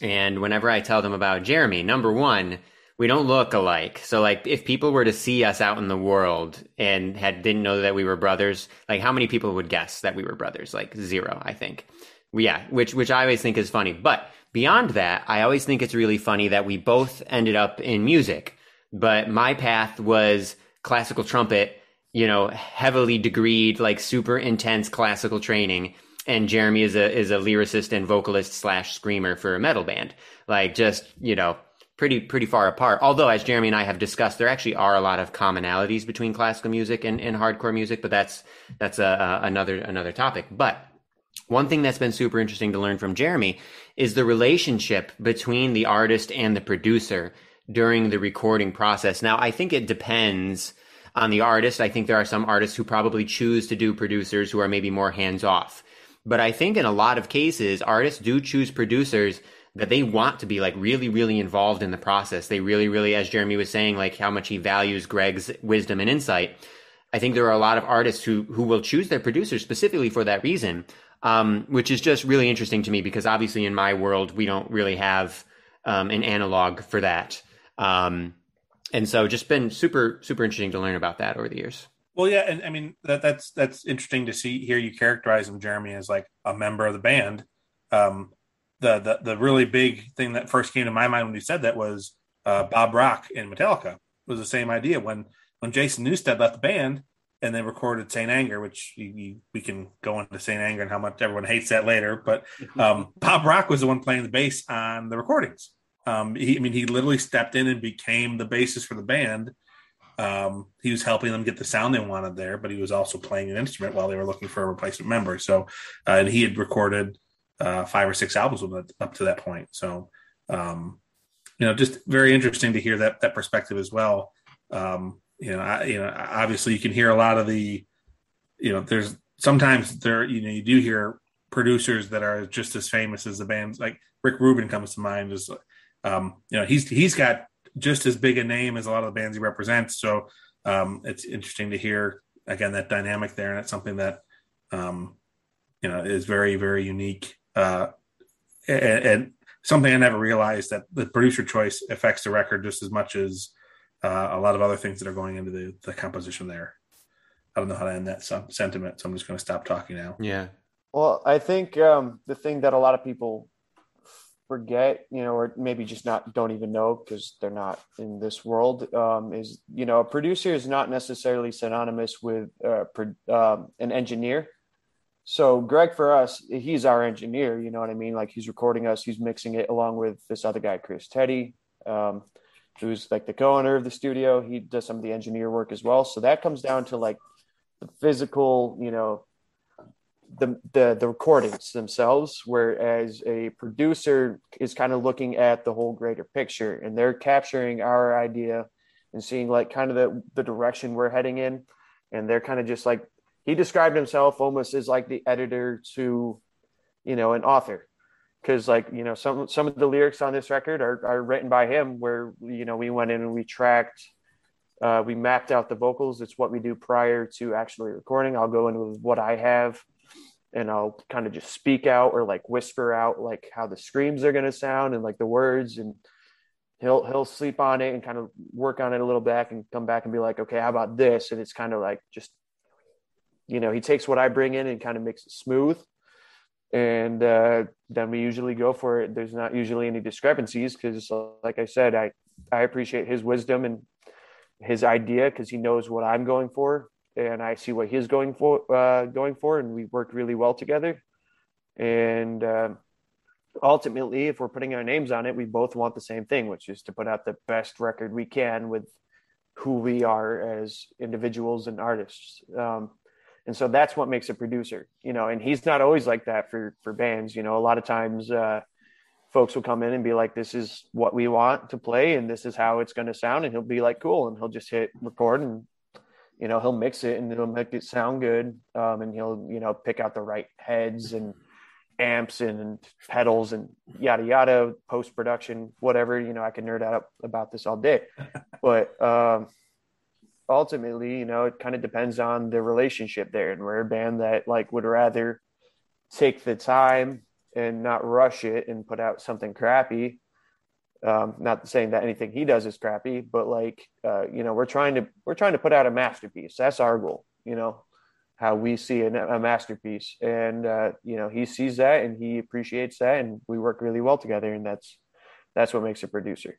And whenever I tell them about Jeremy, number one, we don't look alike. So like if people were to see us out in the world and had didn't know that we were brothers, like how many people would guess that we were brothers? Like zero, I think. Yeah, which which I always think is funny. But beyond that, I always think it's really funny that we both ended up in music. But my path was classical trumpet, you know, heavily degreed, like super intense classical training. And Jeremy is a is a lyricist and vocalist slash screamer for a metal band. Like just, you know, pretty pretty far apart. Although, as Jeremy and I have discussed, there actually are a lot of commonalities between classical music and, and hardcore music, but that's that's a, a, another another topic. But one thing that's been super interesting to learn from Jeremy is the relationship between the artist and the producer during the recording process. Now, I think it depends on the artist. I think there are some artists who probably choose to do producers who are maybe more hands off. But I think in a lot of cases, artists do choose producers that they want to be like really, really involved in the process. They really, really, as Jeremy was saying, like how much he values Greg's wisdom and insight. I think there are a lot of artists who who will choose their producers specifically for that reason, um, which is just really interesting to me because obviously in my world we don't really have um, an analog for that, um, and so just been super super interesting to learn about that over the years. Well, yeah, and I mean that that's that's interesting to see here. You characterize him, Jeremy, as like a member of the band. Um, the the the really big thing that first came to my mind when you said that was uh, Bob Rock in Metallica. It was the same idea when when Jason Newsted left the band and they recorded Saint Anger, which you, you, we can go into Saint Anger and how much everyone hates that later. But um, Bob Rock was the one playing the bass on the recordings. Um, he, I mean, he literally stepped in and became the bassist for the band. Um, he was helping them get the sound they wanted there, but he was also playing an instrument while they were looking for a replacement member. So, uh, and he had recorded uh, five or six albums up to that point. So, um, you know, just very interesting to hear that that perspective as well. Um, you know, I, you know, obviously you can hear a lot of the, you know, there's sometimes there, you know, you do hear producers that are just as famous as the bands. Like Rick Rubin comes to mind. Is, um, you know, he's he's got just as big a name as a lot of the bands he represents. So um, it's interesting to hear again that dynamic there, and it's something that um, you know is very very unique uh, and, and, something I never realized that the producer choice affects the record just as much as uh, a lot of other things that are going into the, the composition there. I don't know how to end that sentiment, so I'm just going to stop talking now. Yeah. Well, I think um, the thing that a lot of people forget, you know, or maybe just not don't even know because they're not in this world, um, is you know, a producer is not necessarily synonymous with uh, pro- um, an engineer so Greg for us, he's our engineer. You know what I mean? Like he's recording us, he's mixing it along with this other guy, Chris Teddy, um, who's like the co-owner of the studio. He does some of the engineer work as well. So that comes down to like the physical, you know, the the the recordings themselves. Whereas a producer is kind of looking at the whole greater picture, and they're capturing our idea and seeing like kind of the the direction we're heading in, and they're kind of just like he described himself almost as like the editor to, you know, an author. Cause like, you know, some, some of the lyrics on this record are, are written by him where, you know, we went in and we tracked, uh, we mapped out the vocals. It's what we do prior to actually recording. I'll go into what I have and I'll kind of just speak out or like whisper out like how the screams are going to sound and like the words and he'll he'll sleep on it and kind of work on it a little back and come back and be like okay how about this and it's kind of like just you know, he takes what I bring in and kind of makes it smooth. And uh, then we usually go for it. There's not usually any discrepancies because, like I said, I, I appreciate his wisdom and his idea because he knows what I'm going for, and I see what he's going for, uh, going for, and we work really well together. And uh, ultimately, if we're putting our names on it, we both want the same thing, which is to put out the best record we can with who we are as individuals and artists. Um, and so that's what makes a producer you know and he's not always like that for for bands you know a lot of times uh folks will come in and be like this is what we want to play and this is how it's going to sound and he'll be like cool and he'll just hit record and you know he'll mix it and it'll make it sound good um, and he'll you know pick out the right heads and amps and pedals and yada yada post production whatever you know i can nerd out about this all day. But um ultimately, you know, it kind of depends on the relationship there. And we're a band that like would rather take the time and not rush it and put out something crappy. Um, not saying that anything he does is crappy, but like, uh, you know, we're trying to, we're trying to put out a masterpiece. That's our goal, you know, how we see a, masterpiece. And, uh, you know, he sees that and he appreciates that and we work really well together. And that's, that's what makes a producer.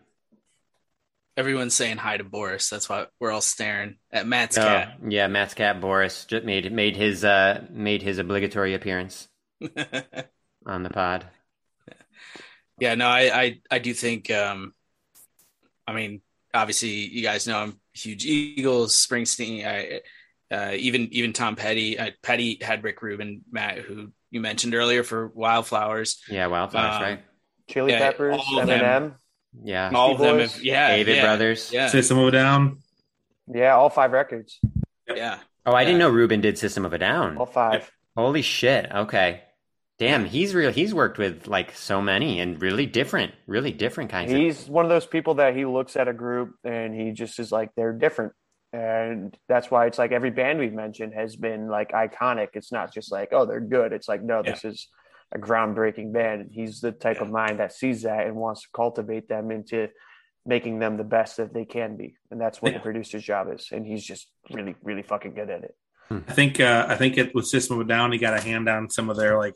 Everyone's saying hi to Boris. That's why we're all staring at Matt's Oh, cat. yeah, Matt's cat Boris just made made his uh made his obligatory appearance on the pod. yeah, no, I, I, I do think. Um, I mean, obviously, you guys know I'm huge Eagles, Springsteen. I, uh, even even Tom Petty. Uh, Petty had Rick Rubin, Matt, who you mentioned earlier for Wildflowers. Yeah, Wildflowers, Um, right? Chili Yeah, Peppers, all of them. Eminem. Yeah, All of them, have, yeah, David yeah, Brothers. yeah, System of a Down. Yeah, all five records. yeah. Oh, I didn't know Rubin did System of a Down. All five. Holy shit. Okay. Damn, he's real. He's worked with like so many and really different, really different kinds of. He's one of those people that he looks at a group and he just is like they're different. And that's why it's like every band we've mentioned has been like iconic. It's not just like, oh, they're good. It's like, no, this is a groundbreaking band. He's the type of mind that sees that and wants to cultivate them into making them the best that they can be. And that's what Yeah. the producer's job is. And he's just really, really fucking good at it. I think uh, I think it with System of a Down, he got a hand on some of their like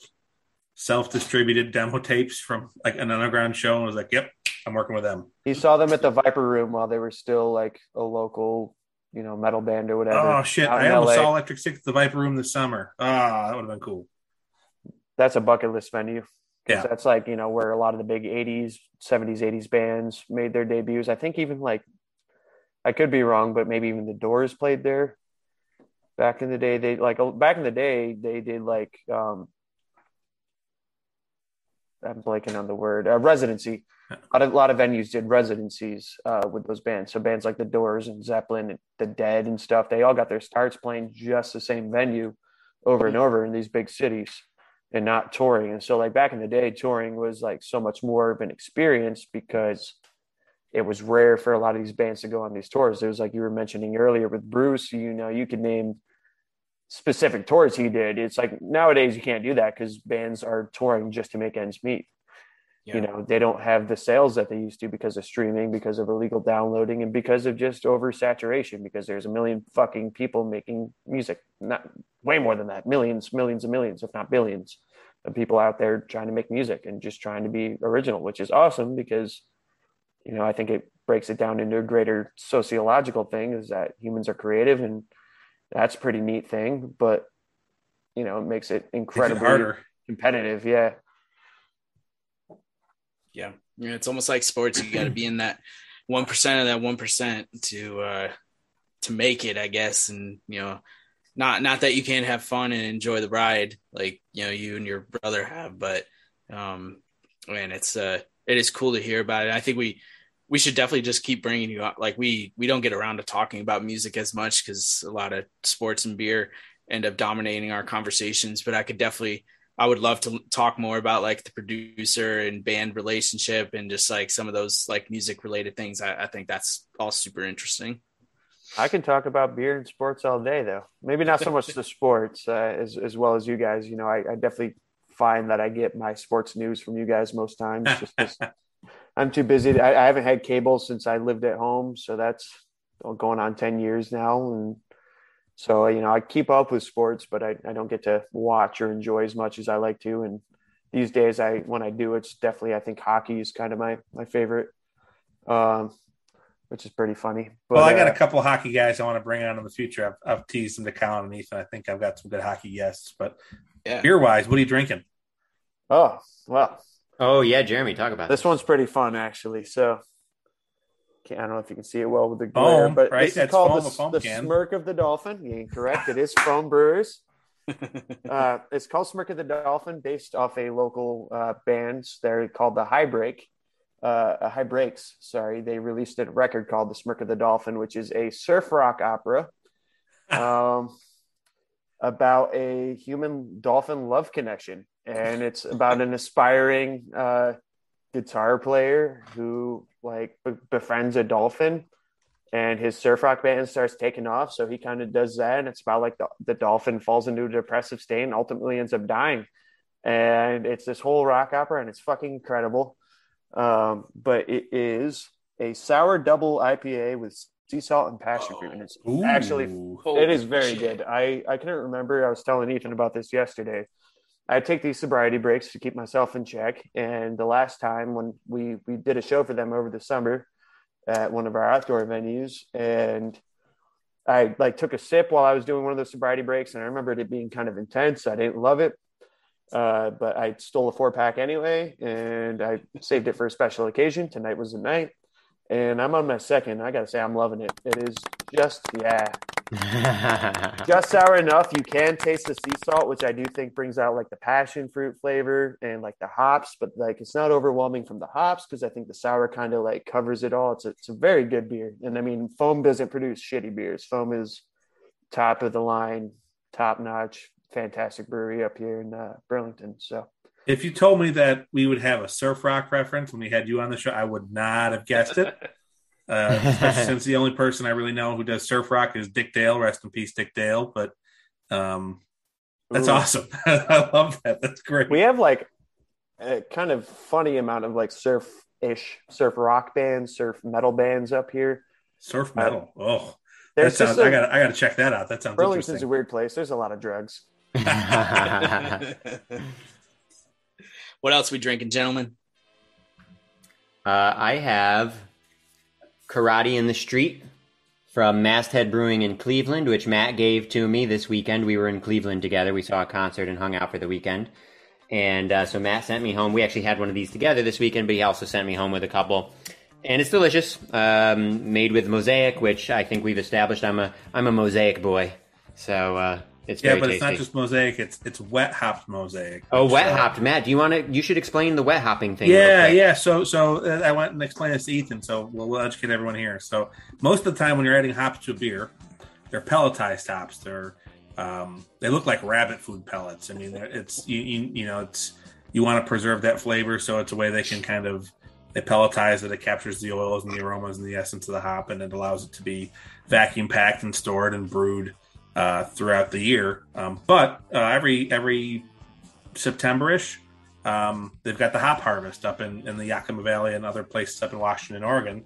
self-distributed demo tapes from like an underground show, and was like, "Yep, I'm working with them." He saw them at the Viper Room while they were still like a local, you know, metal band or whatever. Oh shit! I almost LA. saw Electric Six at the Viper Room this summer. Ah, that would have been cool. That's a bucket list venue. Yeah. That's like, you know, where a lot of the big 80s, 70s, 80s bands made their debuts. I think even like, I could be wrong, but maybe even the Doors played there back in the day. They like, back in the day, they did like, um, I'm blanking on the word, uh, residency. A lot, of, a lot of venues did residencies uh, with those bands. So bands like the Doors and Zeppelin, and the Dead and stuff, they all got their starts playing just the same venue over and over in these big cities and not touring. And so like back in the day, touring was like so much more of an experience because it was rare for a lot of these bands to go on these tours. It was like you were mentioning earlier with Bruce, you know, you could name specific tours he did. It's like nowadays you can't do that because bands are touring just to make ends meet. Yeah. You know, they don't have the sales that they used to because of streaming, because of illegal downloading, and because of just oversaturation, because there's a million fucking people making music. Not way more than that. Millions, millions and millions, if not billions, of people out there trying to make music and just trying to be original, which is awesome because you know, I think it breaks it down into a greater sociological thing is that humans are creative and that's a pretty neat thing, but you know, it makes it incredibly harder. competitive. Yeah. Yeah. It's almost like sports. You got to be in that one percent of that one percent to uh, to make it, I guess. And you know, not not that you can't have fun and enjoy the ride like you know you and your brother have, but um, man, it's uh, it is cool to hear about it. I think we we should definitely just keep bringing you up. Like we we don't get around to talking about music as much because a lot of sports and beer end up dominating our conversations. But I could definitely I would love to talk more about like the producer and band relationship and just like some of those like music related things. I, I think that's all super interesting. I can talk about beer and sports all day, though. Maybe not so much the sports uh, as as well as you guys. You know, I, I definitely find that I get my sports news from you guys most times, just I'm too busy. I, I haven't had cable since I lived at home, so that's going on ten years now, and so you know I keep up with sports, but I, I don't get to watch or enjoy as much as I like to. And these days, I when I do, it's definitely I think hockey is kind of my my favorite, um, which is pretty funny. But, well, I got uh, a couple of hockey guys I want to bring on in the future. I've, I've teased them to Colin and Ethan. I think I've got some good hockey guests. But yeah. beer wise, what are you drinking? Oh well, Oh yeah, Jeremy, talk about this. This one's pretty fun actually. So I don't know if you can see it well with the glare, foam, but right? this is called the, the Smirk of the Dolphin. Yeah, correct. It is Foam Brewers. uh, it's called Smirk of the Dolphin, based off a local uh, band. They're called the High Break. Uh, High Breaks, sorry. They released a record called The Smirk of the Dolphin, which is a surf rock opera um, about a human dolphin love connection and it's about an aspiring uh, guitar player who like befriends a dolphin and his surf rock band starts taking off. So he kind of does that and it's about like the, the dolphin falls into a depressive state and ultimately ends up dying. And it's this whole rock opera and it's fucking incredible. Um, but it is a sour double ipa with sea salt and passion fruit and it's Ooh. actually it is very good. I i couldn't remember. I was telling ethan about this yesterday I take these sobriety breaks to keep myself in check. And the last time when we we did a show for them over the summer at one of our outdoor venues, and I like took a sip while I was doing one of those sobriety breaks, and I remembered it being kind of intense. I didn't love it, uh, but I stole a four pack anyway, and I saved it for a special occasion. Tonight was the night, and I'm on my second. I gotta say, I'm loving it. It is just yeah, just sour enough. You can taste the sea salt, which I do think brings out like the passion fruit flavor and like the hops, but like it's not overwhelming from the hops because I think the sour kind of like covers it all. It's a, it's a very good beer. And I mean, Foam doesn't produce shitty beers. Foam is top of the line, top notch, fantastic brewery up here in uh, Burlington. So if you told me that we would have a surf rock reference when we had you on the show, I would not have guessed it. Uh, especially since the only person I really know who does surf rock is Dick Dale. Rest in peace, Dick Dale. But um, that's Ooh. awesome. I love that. That's great. We have like a kind of funny amount of like surf ish, surf rock bands, surf metal bands up here. Surf metal. Uh, oh, that sounds. A, I got. I got to check that out. That sounds. Interesting. Burlington's a weird place. There's a lot of drugs. what else we drinking, gentlemen? Uh, I have Karate in the Street from Masthead Brewing in Cleveland, which Matt gave to me this weekend. We were in Cleveland together. We saw a concert and hung out for the weekend. And uh, so Matt sent me home. We actually had one of these together this weekend, but he also sent me home with a couple. And it's delicious, um, made with mosaic, which I think we've established. I'm a I'm a mosaic boy, so uh, it's yeah, but tasty. it's not just mosaic; it's it's wet hopped mosaic. Oh, wet hopped, Matt. Do you want to? You should explain the wet hopping thing. Yeah, yeah. So so uh, I went and explained this to Ethan. So we'll, we'll educate everyone here. So most of the time when you're adding hops to a beer, they're pelletized hops. They're um, they look like rabbit food pellets. I mean, it's you, you you know it's you want to preserve that flavor, so it's a way they can kind of they pelletize it. It captures the oils and the aromas and the essence of the hop, and it allows it to be vacuum packed and stored and brewed uh, throughout the year. Um, but uh, every every September-ish, um, they've got the hop harvest up in, in the Yakima Valley and other places up in Washington, Oregon,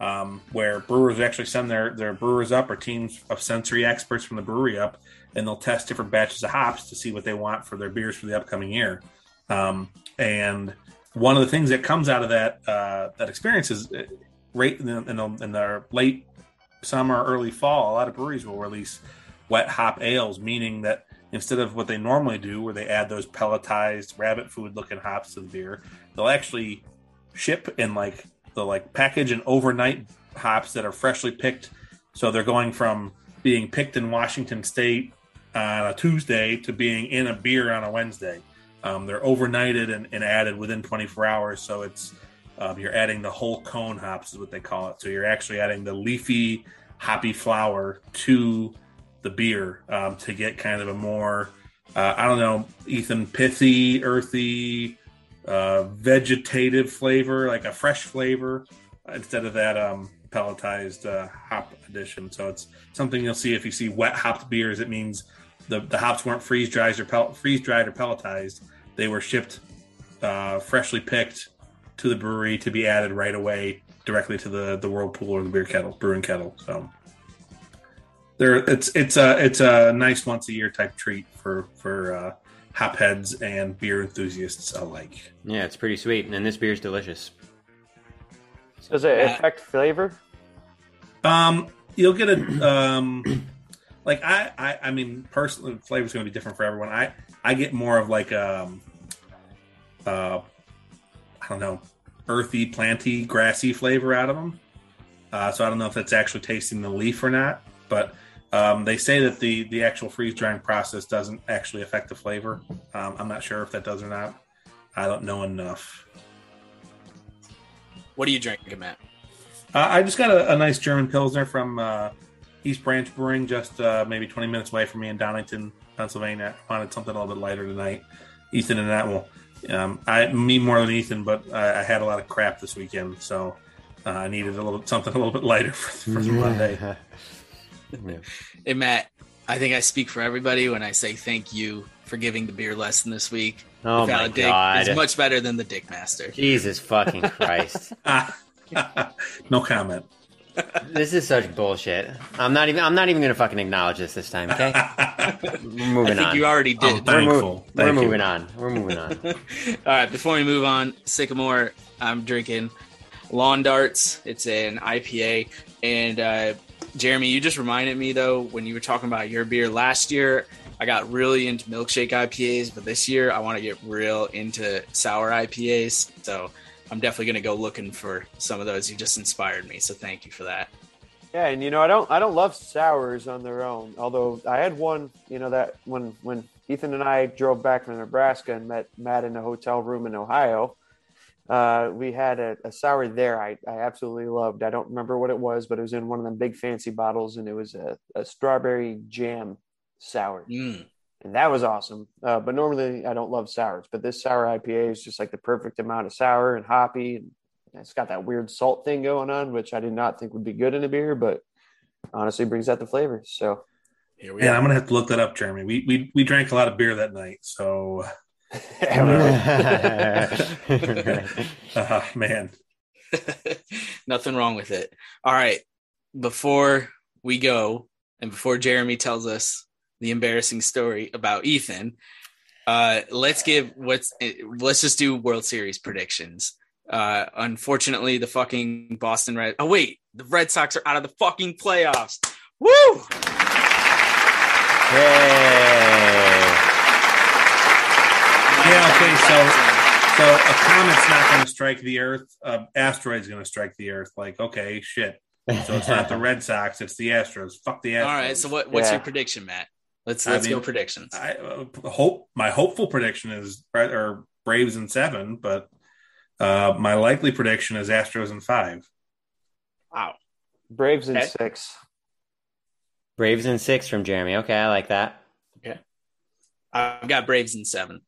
um, where brewers actually send their, their brewers up or teams of sensory experts from the brewery up, and they'll test different batches of hops to see what they want for their beers for the upcoming year. Um, and one of the things that comes out of that uh, that experience is uh, right in the, in the, in the late summer, early fall, a lot of breweries will release wet hop ales, meaning that instead of what they normally do, where they add those pelletized rabbit food looking hops to the beer, they'll actually ship in like the like package and overnight hops that are freshly picked. So they're going from being picked in Washington State on a Tuesday to being in a beer on a Wednesday. Um, they're overnighted and, and, added within 24 hours. So it's um, you're adding the whole cone hops is what they call it. So you're actually adding the leafy hoppy flower to the beer um, to get kind of a more uh, I don't know Ethan pithy, earthy, uh, vegetative flavor, like a fresh flavor instead of that um, pelletized uh, hop addition. So it's something you'll see if you see wet hopped beers. It means the, the hops weren't freeze dried or freeze dried or pelletized. They were shipped uh, freshly picked to the brewery to be added right away directly to the the whirlpool or the beer kettle, brewing kettle. So there, it's it's a it's a nice once a year type treat for for uh, hopheads and beer enthusiasts alike. Yeah, it's pretty sweet, and this beer is delicious. Does it affect flavor? Um, you'll get a um, like I I, I mean personally, the flavor's going to be different for everyone. I I get more of like um, uh, I don't know, earthy, planty, grassy flavor out of them. Uh, so I don't know if that's actually tasting the leaf or not, but um, they say that the the actual freeze drying process doesn't actually affect the flavor. Um, I'm not sure if that does or not. I don't know enough. What are you drinking, Matt? Uh, I just got a, a, nice German Pilsner from uh, East Branch Brewing, just uh, maybe 20 minutes away from me in Downingtown, Pennsylvania. I wanted something a little bit lighter tonight. Ethan and that will. Um, I me more than Ethan, but I, I, had a lot of crap this weekend, so uh, I needed a little something a little bit lighter for, for Monday. Yeah. Hey Matt, I think I speak for everybody when I say thank you for giving the beer lesson this week. Oh my dick god, it's much better than the Dick Master. Jesus fucking Christ! no comment. This is such bullshit. I'm not even. I'm not even gonna fucking acknowledge this this time. Okay, we're moving I think on. You already did. Oh, we're, thankful. we're moving on. We're moving on. All right, before we move on, Sycamore, I'm drinking Lawn Darts. It's an IPA. And uh, Jeremy, you just reminded me, though, when you were talking about your beer last year, I got really into milkshake IPAs, but this year I want to get real into sour IPAs. So I'm definitely going to go looking for some of those. You just inspired me. So thank you for that. Yeah, and you know, I don't I don't love sours on their own. Although I had one, you know, that when when Ethan and I drove back from Nebraska and met Matt in a hotel room in Ohio, uh, we had a, a sour there. I, I absolutely loved. I don't remember what it was, but it was in one of them big fancy bottles, and it was a, a strawberry jam sour, Mm. and that was awesome. Uh, but normally I don't love sours, but this sour IPA is just like the perfect amount of sour and hoppy, and it's got that weird salt thing going on, which I did not think would be good in a beer, but honestly brings out the flavor. So Here we Yeah, are. I'm gonna have to look that up, Jeremy. We we we drank a lot of beer that night, so uh, man. Nothing wrong with it. All right. Before we go, and before Jeremy tells us the embarrassing story about Ethan, uh, let's give what's let's just do World Series predictions. Uh, unfortunately, the fucking Boston Red. Oh wait, the Red Sox are out of the fucking playoffs. Woo! Yay. Yeah, okay, so so a comet's not gonna strike the earth, uh asteroid's gonna strike the earth. Like, okay, shit. So it's not the Red Sox, it's the Astros. Fuck the Astros. All right. So what, what's Yeah. your prediction, Matt? Let's let's go mean, predictions. I uh, hope my hopeful prediction is or Braves in seven, but uh, my likely prediction is Astros in five. Wow. Braves in Okay. six. Braves in six from Jeremy. Okay, I like that. Okay. I've got Braves in seven.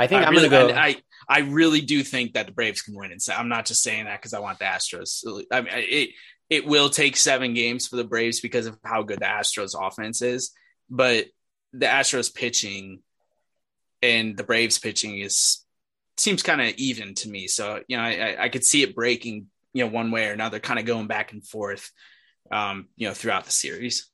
I think I I'm really, gonna go. I, I really do think that the Braves can win. And I'm not just saying that because I want the Astros. I mean, it it will take seven games for the Braves because of how good the Astros offense is, but the Astros pitching and the Braves pitching is seems kind of even to me. So you know, I, I- I could see it breaking, you know, one way or another, kind of going back and forth, um, you know, throughout the series.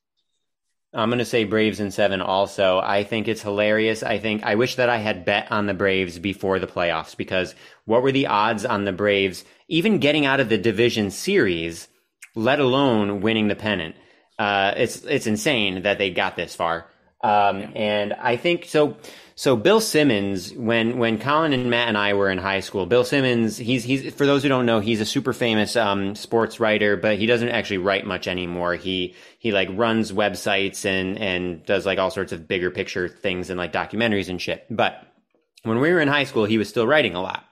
I'm going to say Braves in seven also. I think it's hilarious. I think I wish that I had bet on the Braves before the playoffs because what were the odds on the Braves even getting out of the division series, let alone winning the pennant? Uh, it's it's insane that they got this far. Um, and I think so. So Bill Simmons, when when Colin and Matt and I were in high school, Bill Simmons, he's he's for those who don't know, he's a super famous um, sports writer, but he doesn't actually write much anymore. He he like runs websites and and does like all sorts of bigger picture things and like documentaries and shit. But when we were in high school, he was still writing a lot,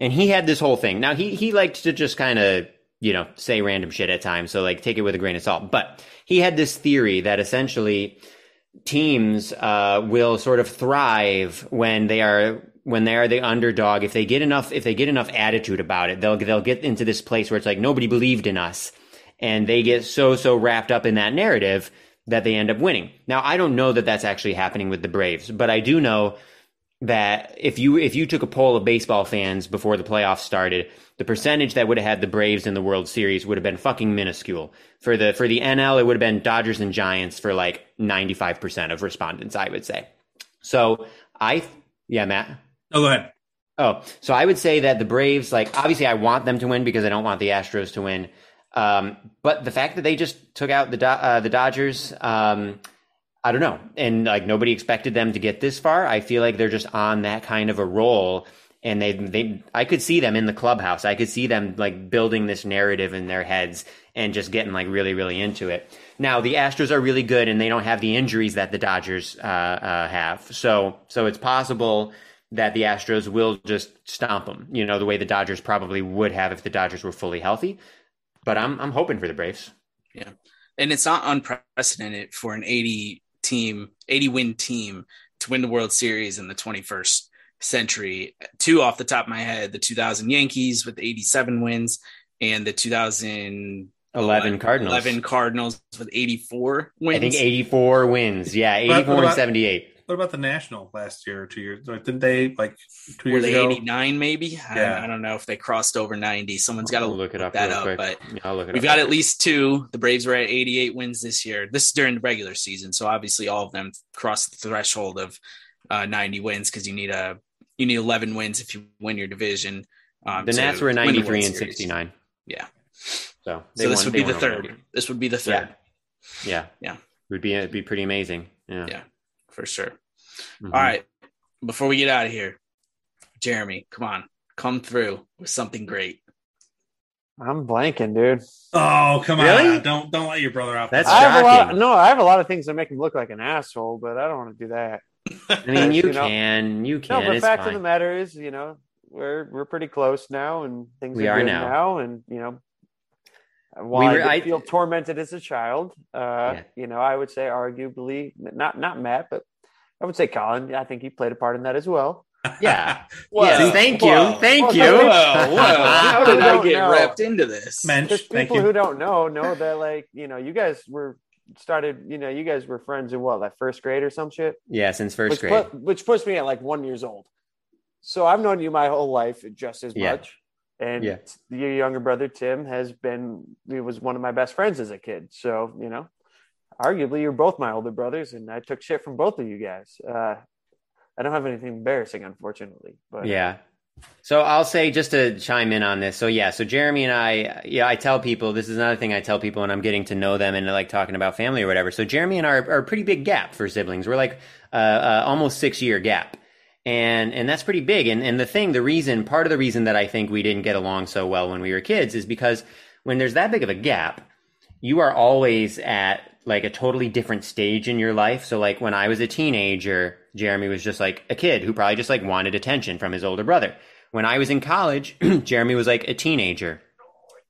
and he had this whole thing. Now he he liked to just kind of you know say random shit at times, so like take it with a grain of salt. But he had this theory that essentially teams uh, will sort of thrive when they are when they are the underdog. If they get enough, if they get enough attitude about it, they'll they'll get into this place where it's like nobody believed in us, and they get so so wrapped up in that narrative that they end up winning. Now I don't know that that's actually happening with the Braves, but I do know that if you if you took a poll of baseball fans before the playoffs started, the percentage that would have had the Braves in the World Series would have been fucking minuscule. For the for the NL, it would have been Dodgers and Giants for like 95% of respondents, I would say. So I yeah, Matt. Oh, go ahead. Oh, so I would say that the Braves, like, obviously, I want them to win because I don't want the Astros to win. Um, but the fact that they just took out the Do- uh, the Dodgers, um, I don't know, and like nobody expected them to get this far. I feel like they're just on that kind of a roll, and they they I could see them in the clubhouse. I could see them like building this narrative in their heads and just getting like really really into it. Now the Astros are really good, and they don't have the injuries that the Dodgers uh, uh, have. So so it's possible that the Astros will just stomp them. You know the way the Dodgers probably would have if the Dodgers were fully healthy. But I'm I'm hoping for the Braves. Yeah. And it's not unprecedented for an 80 team, 80 win team to win the World Series in the 21st century. Two off the top of my head, the 2000 Yankees with 87 wins and the 2011 Cardinals. 11 Cardinals with 84 wins. I think 84 wins. Yeah, 84 about- and 78. What about the National last year or two years? Didn't they like two Were years they ago? 89 maybe? I- Yeah. I, don't know if they crossed over 90. Someone's got to I'll look it up that real up, quick. but Yeah, I'll look it We've up got at least two. The Braves were at 88 wins this year. This is during the regular season, so obviously all of them crossed the threshold of uh, 90 wins because you need a you need 11 wins if you win your division. Um, The to Nats were win 93 World and Series. 69. Yeah. So, they So this won- would they be the third. them. This would be the Yeah. third. Yeah. Yeah. Would be it'd be pretty amazing. Yeah. Yeah. for sure. Mhm. All right. Before we get out of here, Jeremy, come on, come through with something great. I'm blanking, dude. Oh come Really? on! Don't don't let your brother out. That's I have a lot. shocking. No, I have a lot of things that make him look like an asshole, but I don't want to do that. I mean, you, You know- can, you No, can. but it's fact of the matter is, you know, we're we're pretty close now, and things We are, are good now. now. and you know, while We were- I I- feel tormented as a child, uh, Yeah. you know, I would say arguably not not Matt, but I would say Colin. I think he played a part in that as well. Yeah. Whoa, Yes, thank you. whoa, Thank whoa, you. Whoa, whoa! How did I get no. wrapped into this? Mensch, Because thank people you. who don't know know that, like, you know, you guys were started. You know, you guys were friends in what, like first grade or some shit. Yeah, since first which grade. Put, which puts me at like one years old. So I've known you my whole life just as Yeah. much. And Yeah. your younger brother Tim has been he was one of my best friends as a kid. So, you know, arguably you're both my older brothers and I took shit from both of you guys. Uh I don't have anything embarrassing, unfortunately. But Yeah. So I'll say just to chime in on this. So yeah, so Jeremy and I, yeah, I tell people this is another thing I tell people when I'm getting to know them and like talking about family or whatever. So Jeremy and I are, are a pretty big gap for siblings. We're like uh, uh, almost six year gap, and and that's pretty big. And and the thing, the reason, part of the reason that I think we didn't get along so well when we were kids is because when there's that big of a gap, you are always at like a totally different stage in your life. So like when I was a teenager, Jeremy was just like a kid who probably just like wanted attention from his older brother. When I was in college, Jeremy was like a teenager.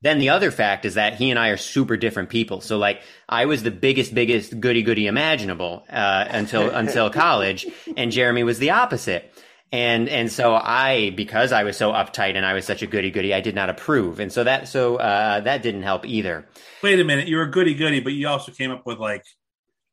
Then the other fact is that he and I are super different people. So like I was the biggest, biggest goody goody imaginable uh, until until college, and Jeremy was the opposite. And and so I, because I was so uptight and I was such a goody goody, I did not approve, and so that so uh, that didn't help either. Wait a minute, you were goody goody, but you also came up with like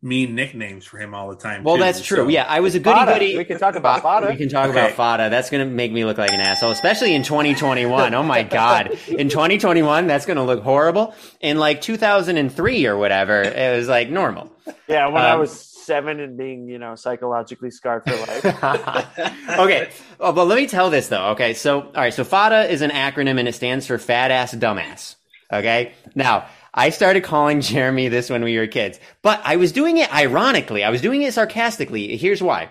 mean nicknames for him all the time. Well, too, that's true. so- Yeah, I was a goody Fada. goody. We can talk about Fada. We can talk Okay. about Fada. That's going to make me look like an asshole, especially in 2021. Oh my God. In 2021, that's going to look horrible. In like 2003 or whatever, it was like normal. yeah, when I Um, was seven and being, you know, psychologically scarred for life. okay. Oh, but let me tell this though. Okay. So, all right. So FADA is an acronym and it stands for fat ass dumbass. Okay. Now, I started calling Jeremy this when we were kids, but I was doing it ironically. I was doing it sarcastically. Here's why.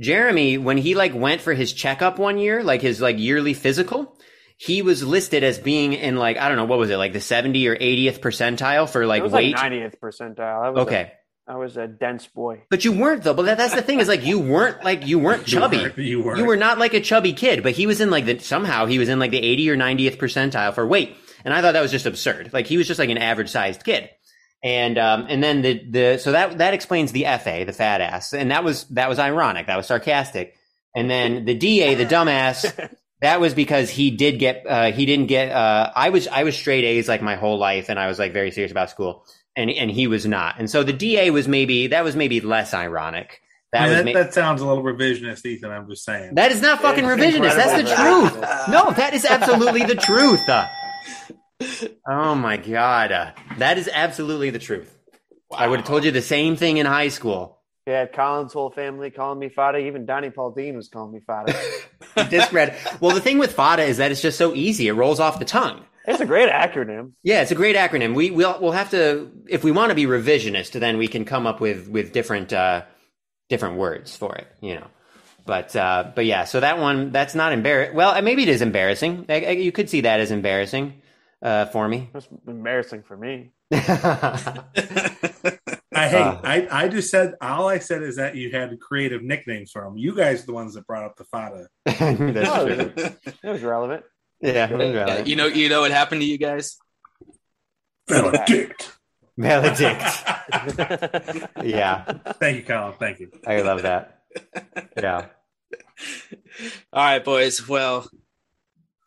Jeremy, when he like went for his checkup one year, like his like yearly physical, he was listed as being in like, I don't know, what was it? Like the 70 or 80th percentile for like it was weight. like 90th percentile. Okay. I was a dense boy. But you weren't though. But that, that's the thing is like you weren't like you weren't You chubby. weren't- you weren't. You were not like a chubby kid. But he was in like the somehow he was in like the 80 or 90th percentile for weight, and I thought that was just absurd. Like he was just like an average sized kid. And um and then the the so that that explains the FA, the fat ass, and that was that was ironic. That was sarcastic. And then the DA, the dumbass. That was because he did get uh, he didn't get uh, I was I was straight A's like my whole life and I was like very serious about school and and he was not and so the DA was maybe that was maybe less ironic That I mean, that, ma- that sounds a little revisionist, Ethan. I'm just saying. that is not fucking It's revisionist. That's the truth. No, that is absolutely the truth. Uh, oh my god, uh, that is absolutely the truth. I would have told you the same thing in high school. Yeah, Colin's whole family calling me Fada. Even Donnie Paul Dean was calling me Fada. Discred. Well, the thing with FADA is that it's just so easy; it rolls off the tongue. It's a great acronym. Yeah, it's a great acronym. We we'll we'll have to if we want to be revisionist, then we can come up with with different uh, different words for it. You know, but uh, but yeah. So that one that's not embarrassing. Well, uh, maybe it is embarrassing. I, I, you could see that as embarrassing uh, for me. It's embarrassing for me. I hate. Uh. I, I just said all I said is that you had creative nicknames for them. You guys are the ones that brought up the Fada. that's No, true. it was relevant. Yeah, Yeah, you know, you know what happened to you guys? Benedict. Benedict. Yeah, Thank you, Colin. Thank you. I love that. Yeah. All right, boys. Well,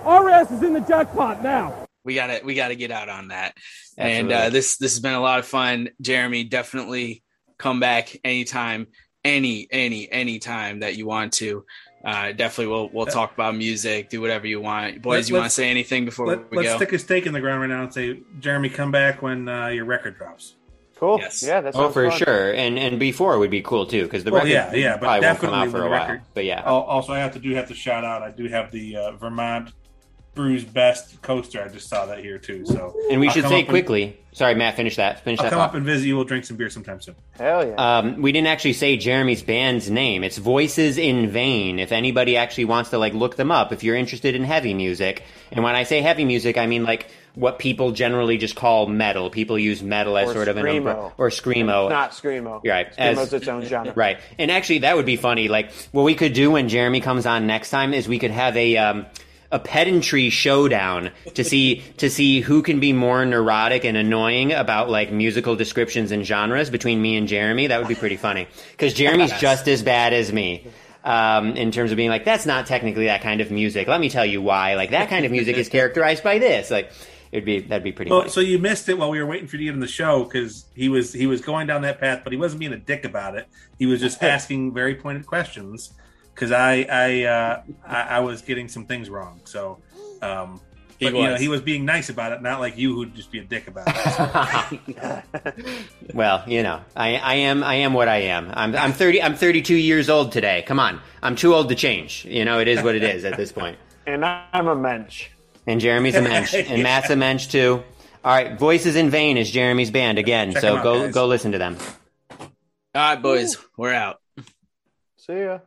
RS is in the jackpot now. we gotta we gotta get out on that. And uh, this this has been a lot of fun. Jeremy, definitely come back anytime, any any any time that you want to. Uh, definitely, we'll we'll talk about music, do whatever you want. Boys, Let- you want to say anything before Let, we let's go? stick a stake in the ground right now and say, Jeremy, come back when uh, your record drops. Cool. Yes. Yeah, that's Oh, for sure, and and before would be cool too, because the Well, record yeah, yeah, but probably won't come out for a the while. record- But yeah, Also, I have to do have to shout out. I do have the uh, Vermont Brews Best coaster. I just saw that here too. So, and we I'll should say up and- quickly. Sorry, Matt, finish that. Finish I'll that come thought. up and visit you. We'll drink some beer sometime soon. Hell yeah. Um, we didn't actually say Jeremy's band's name. It's Voices in Vain. If anybody actually wants to like look them up, if you're interested in heavy music, and when I say heavy music, I mean like what people generally just call metal. People use metal as Or sort of an screamo. umbrella or screamo. Not screamo. You're right. Screamo's As- its own genre. Right. And actually, that would be funny. Like, what we could do when Jeremy comes on next time is we could have a um, a pedantry showdown to see to see who can be more neurotic and annoying about like musical descriptions and genres between me and Jeremy. That would be pretty funny because Jeremy's just as bad as me. Um, in terms of being like, that's not technically that kind of music. Let me tell you why. Like that kind of music is characterized by this. Like, it'd be that'd be pretty. Well, funny. so you missed it while we were waiting for you to get in the show because he was he was going down that path, but he wasn't being a dick about it. He was just asking very pointed questions because I I, uh, I I was getting some things wrong. So, um, He but you know was. he was being nice about it, not like you who'd just be a dick about it. Well, you know, I, I am I am what I am. I'm I'm thirty I'm thirty two years old today. Come on, I'm too old to change. You know, it is what it is at this point. And I'm a mensch. And Jeremy's a mensch, and Matt's a mensch too. All right, Voices in Vain is Jeremy's band again, Check so out, go guys. go listen to them. All right, boys, we're out. See ya.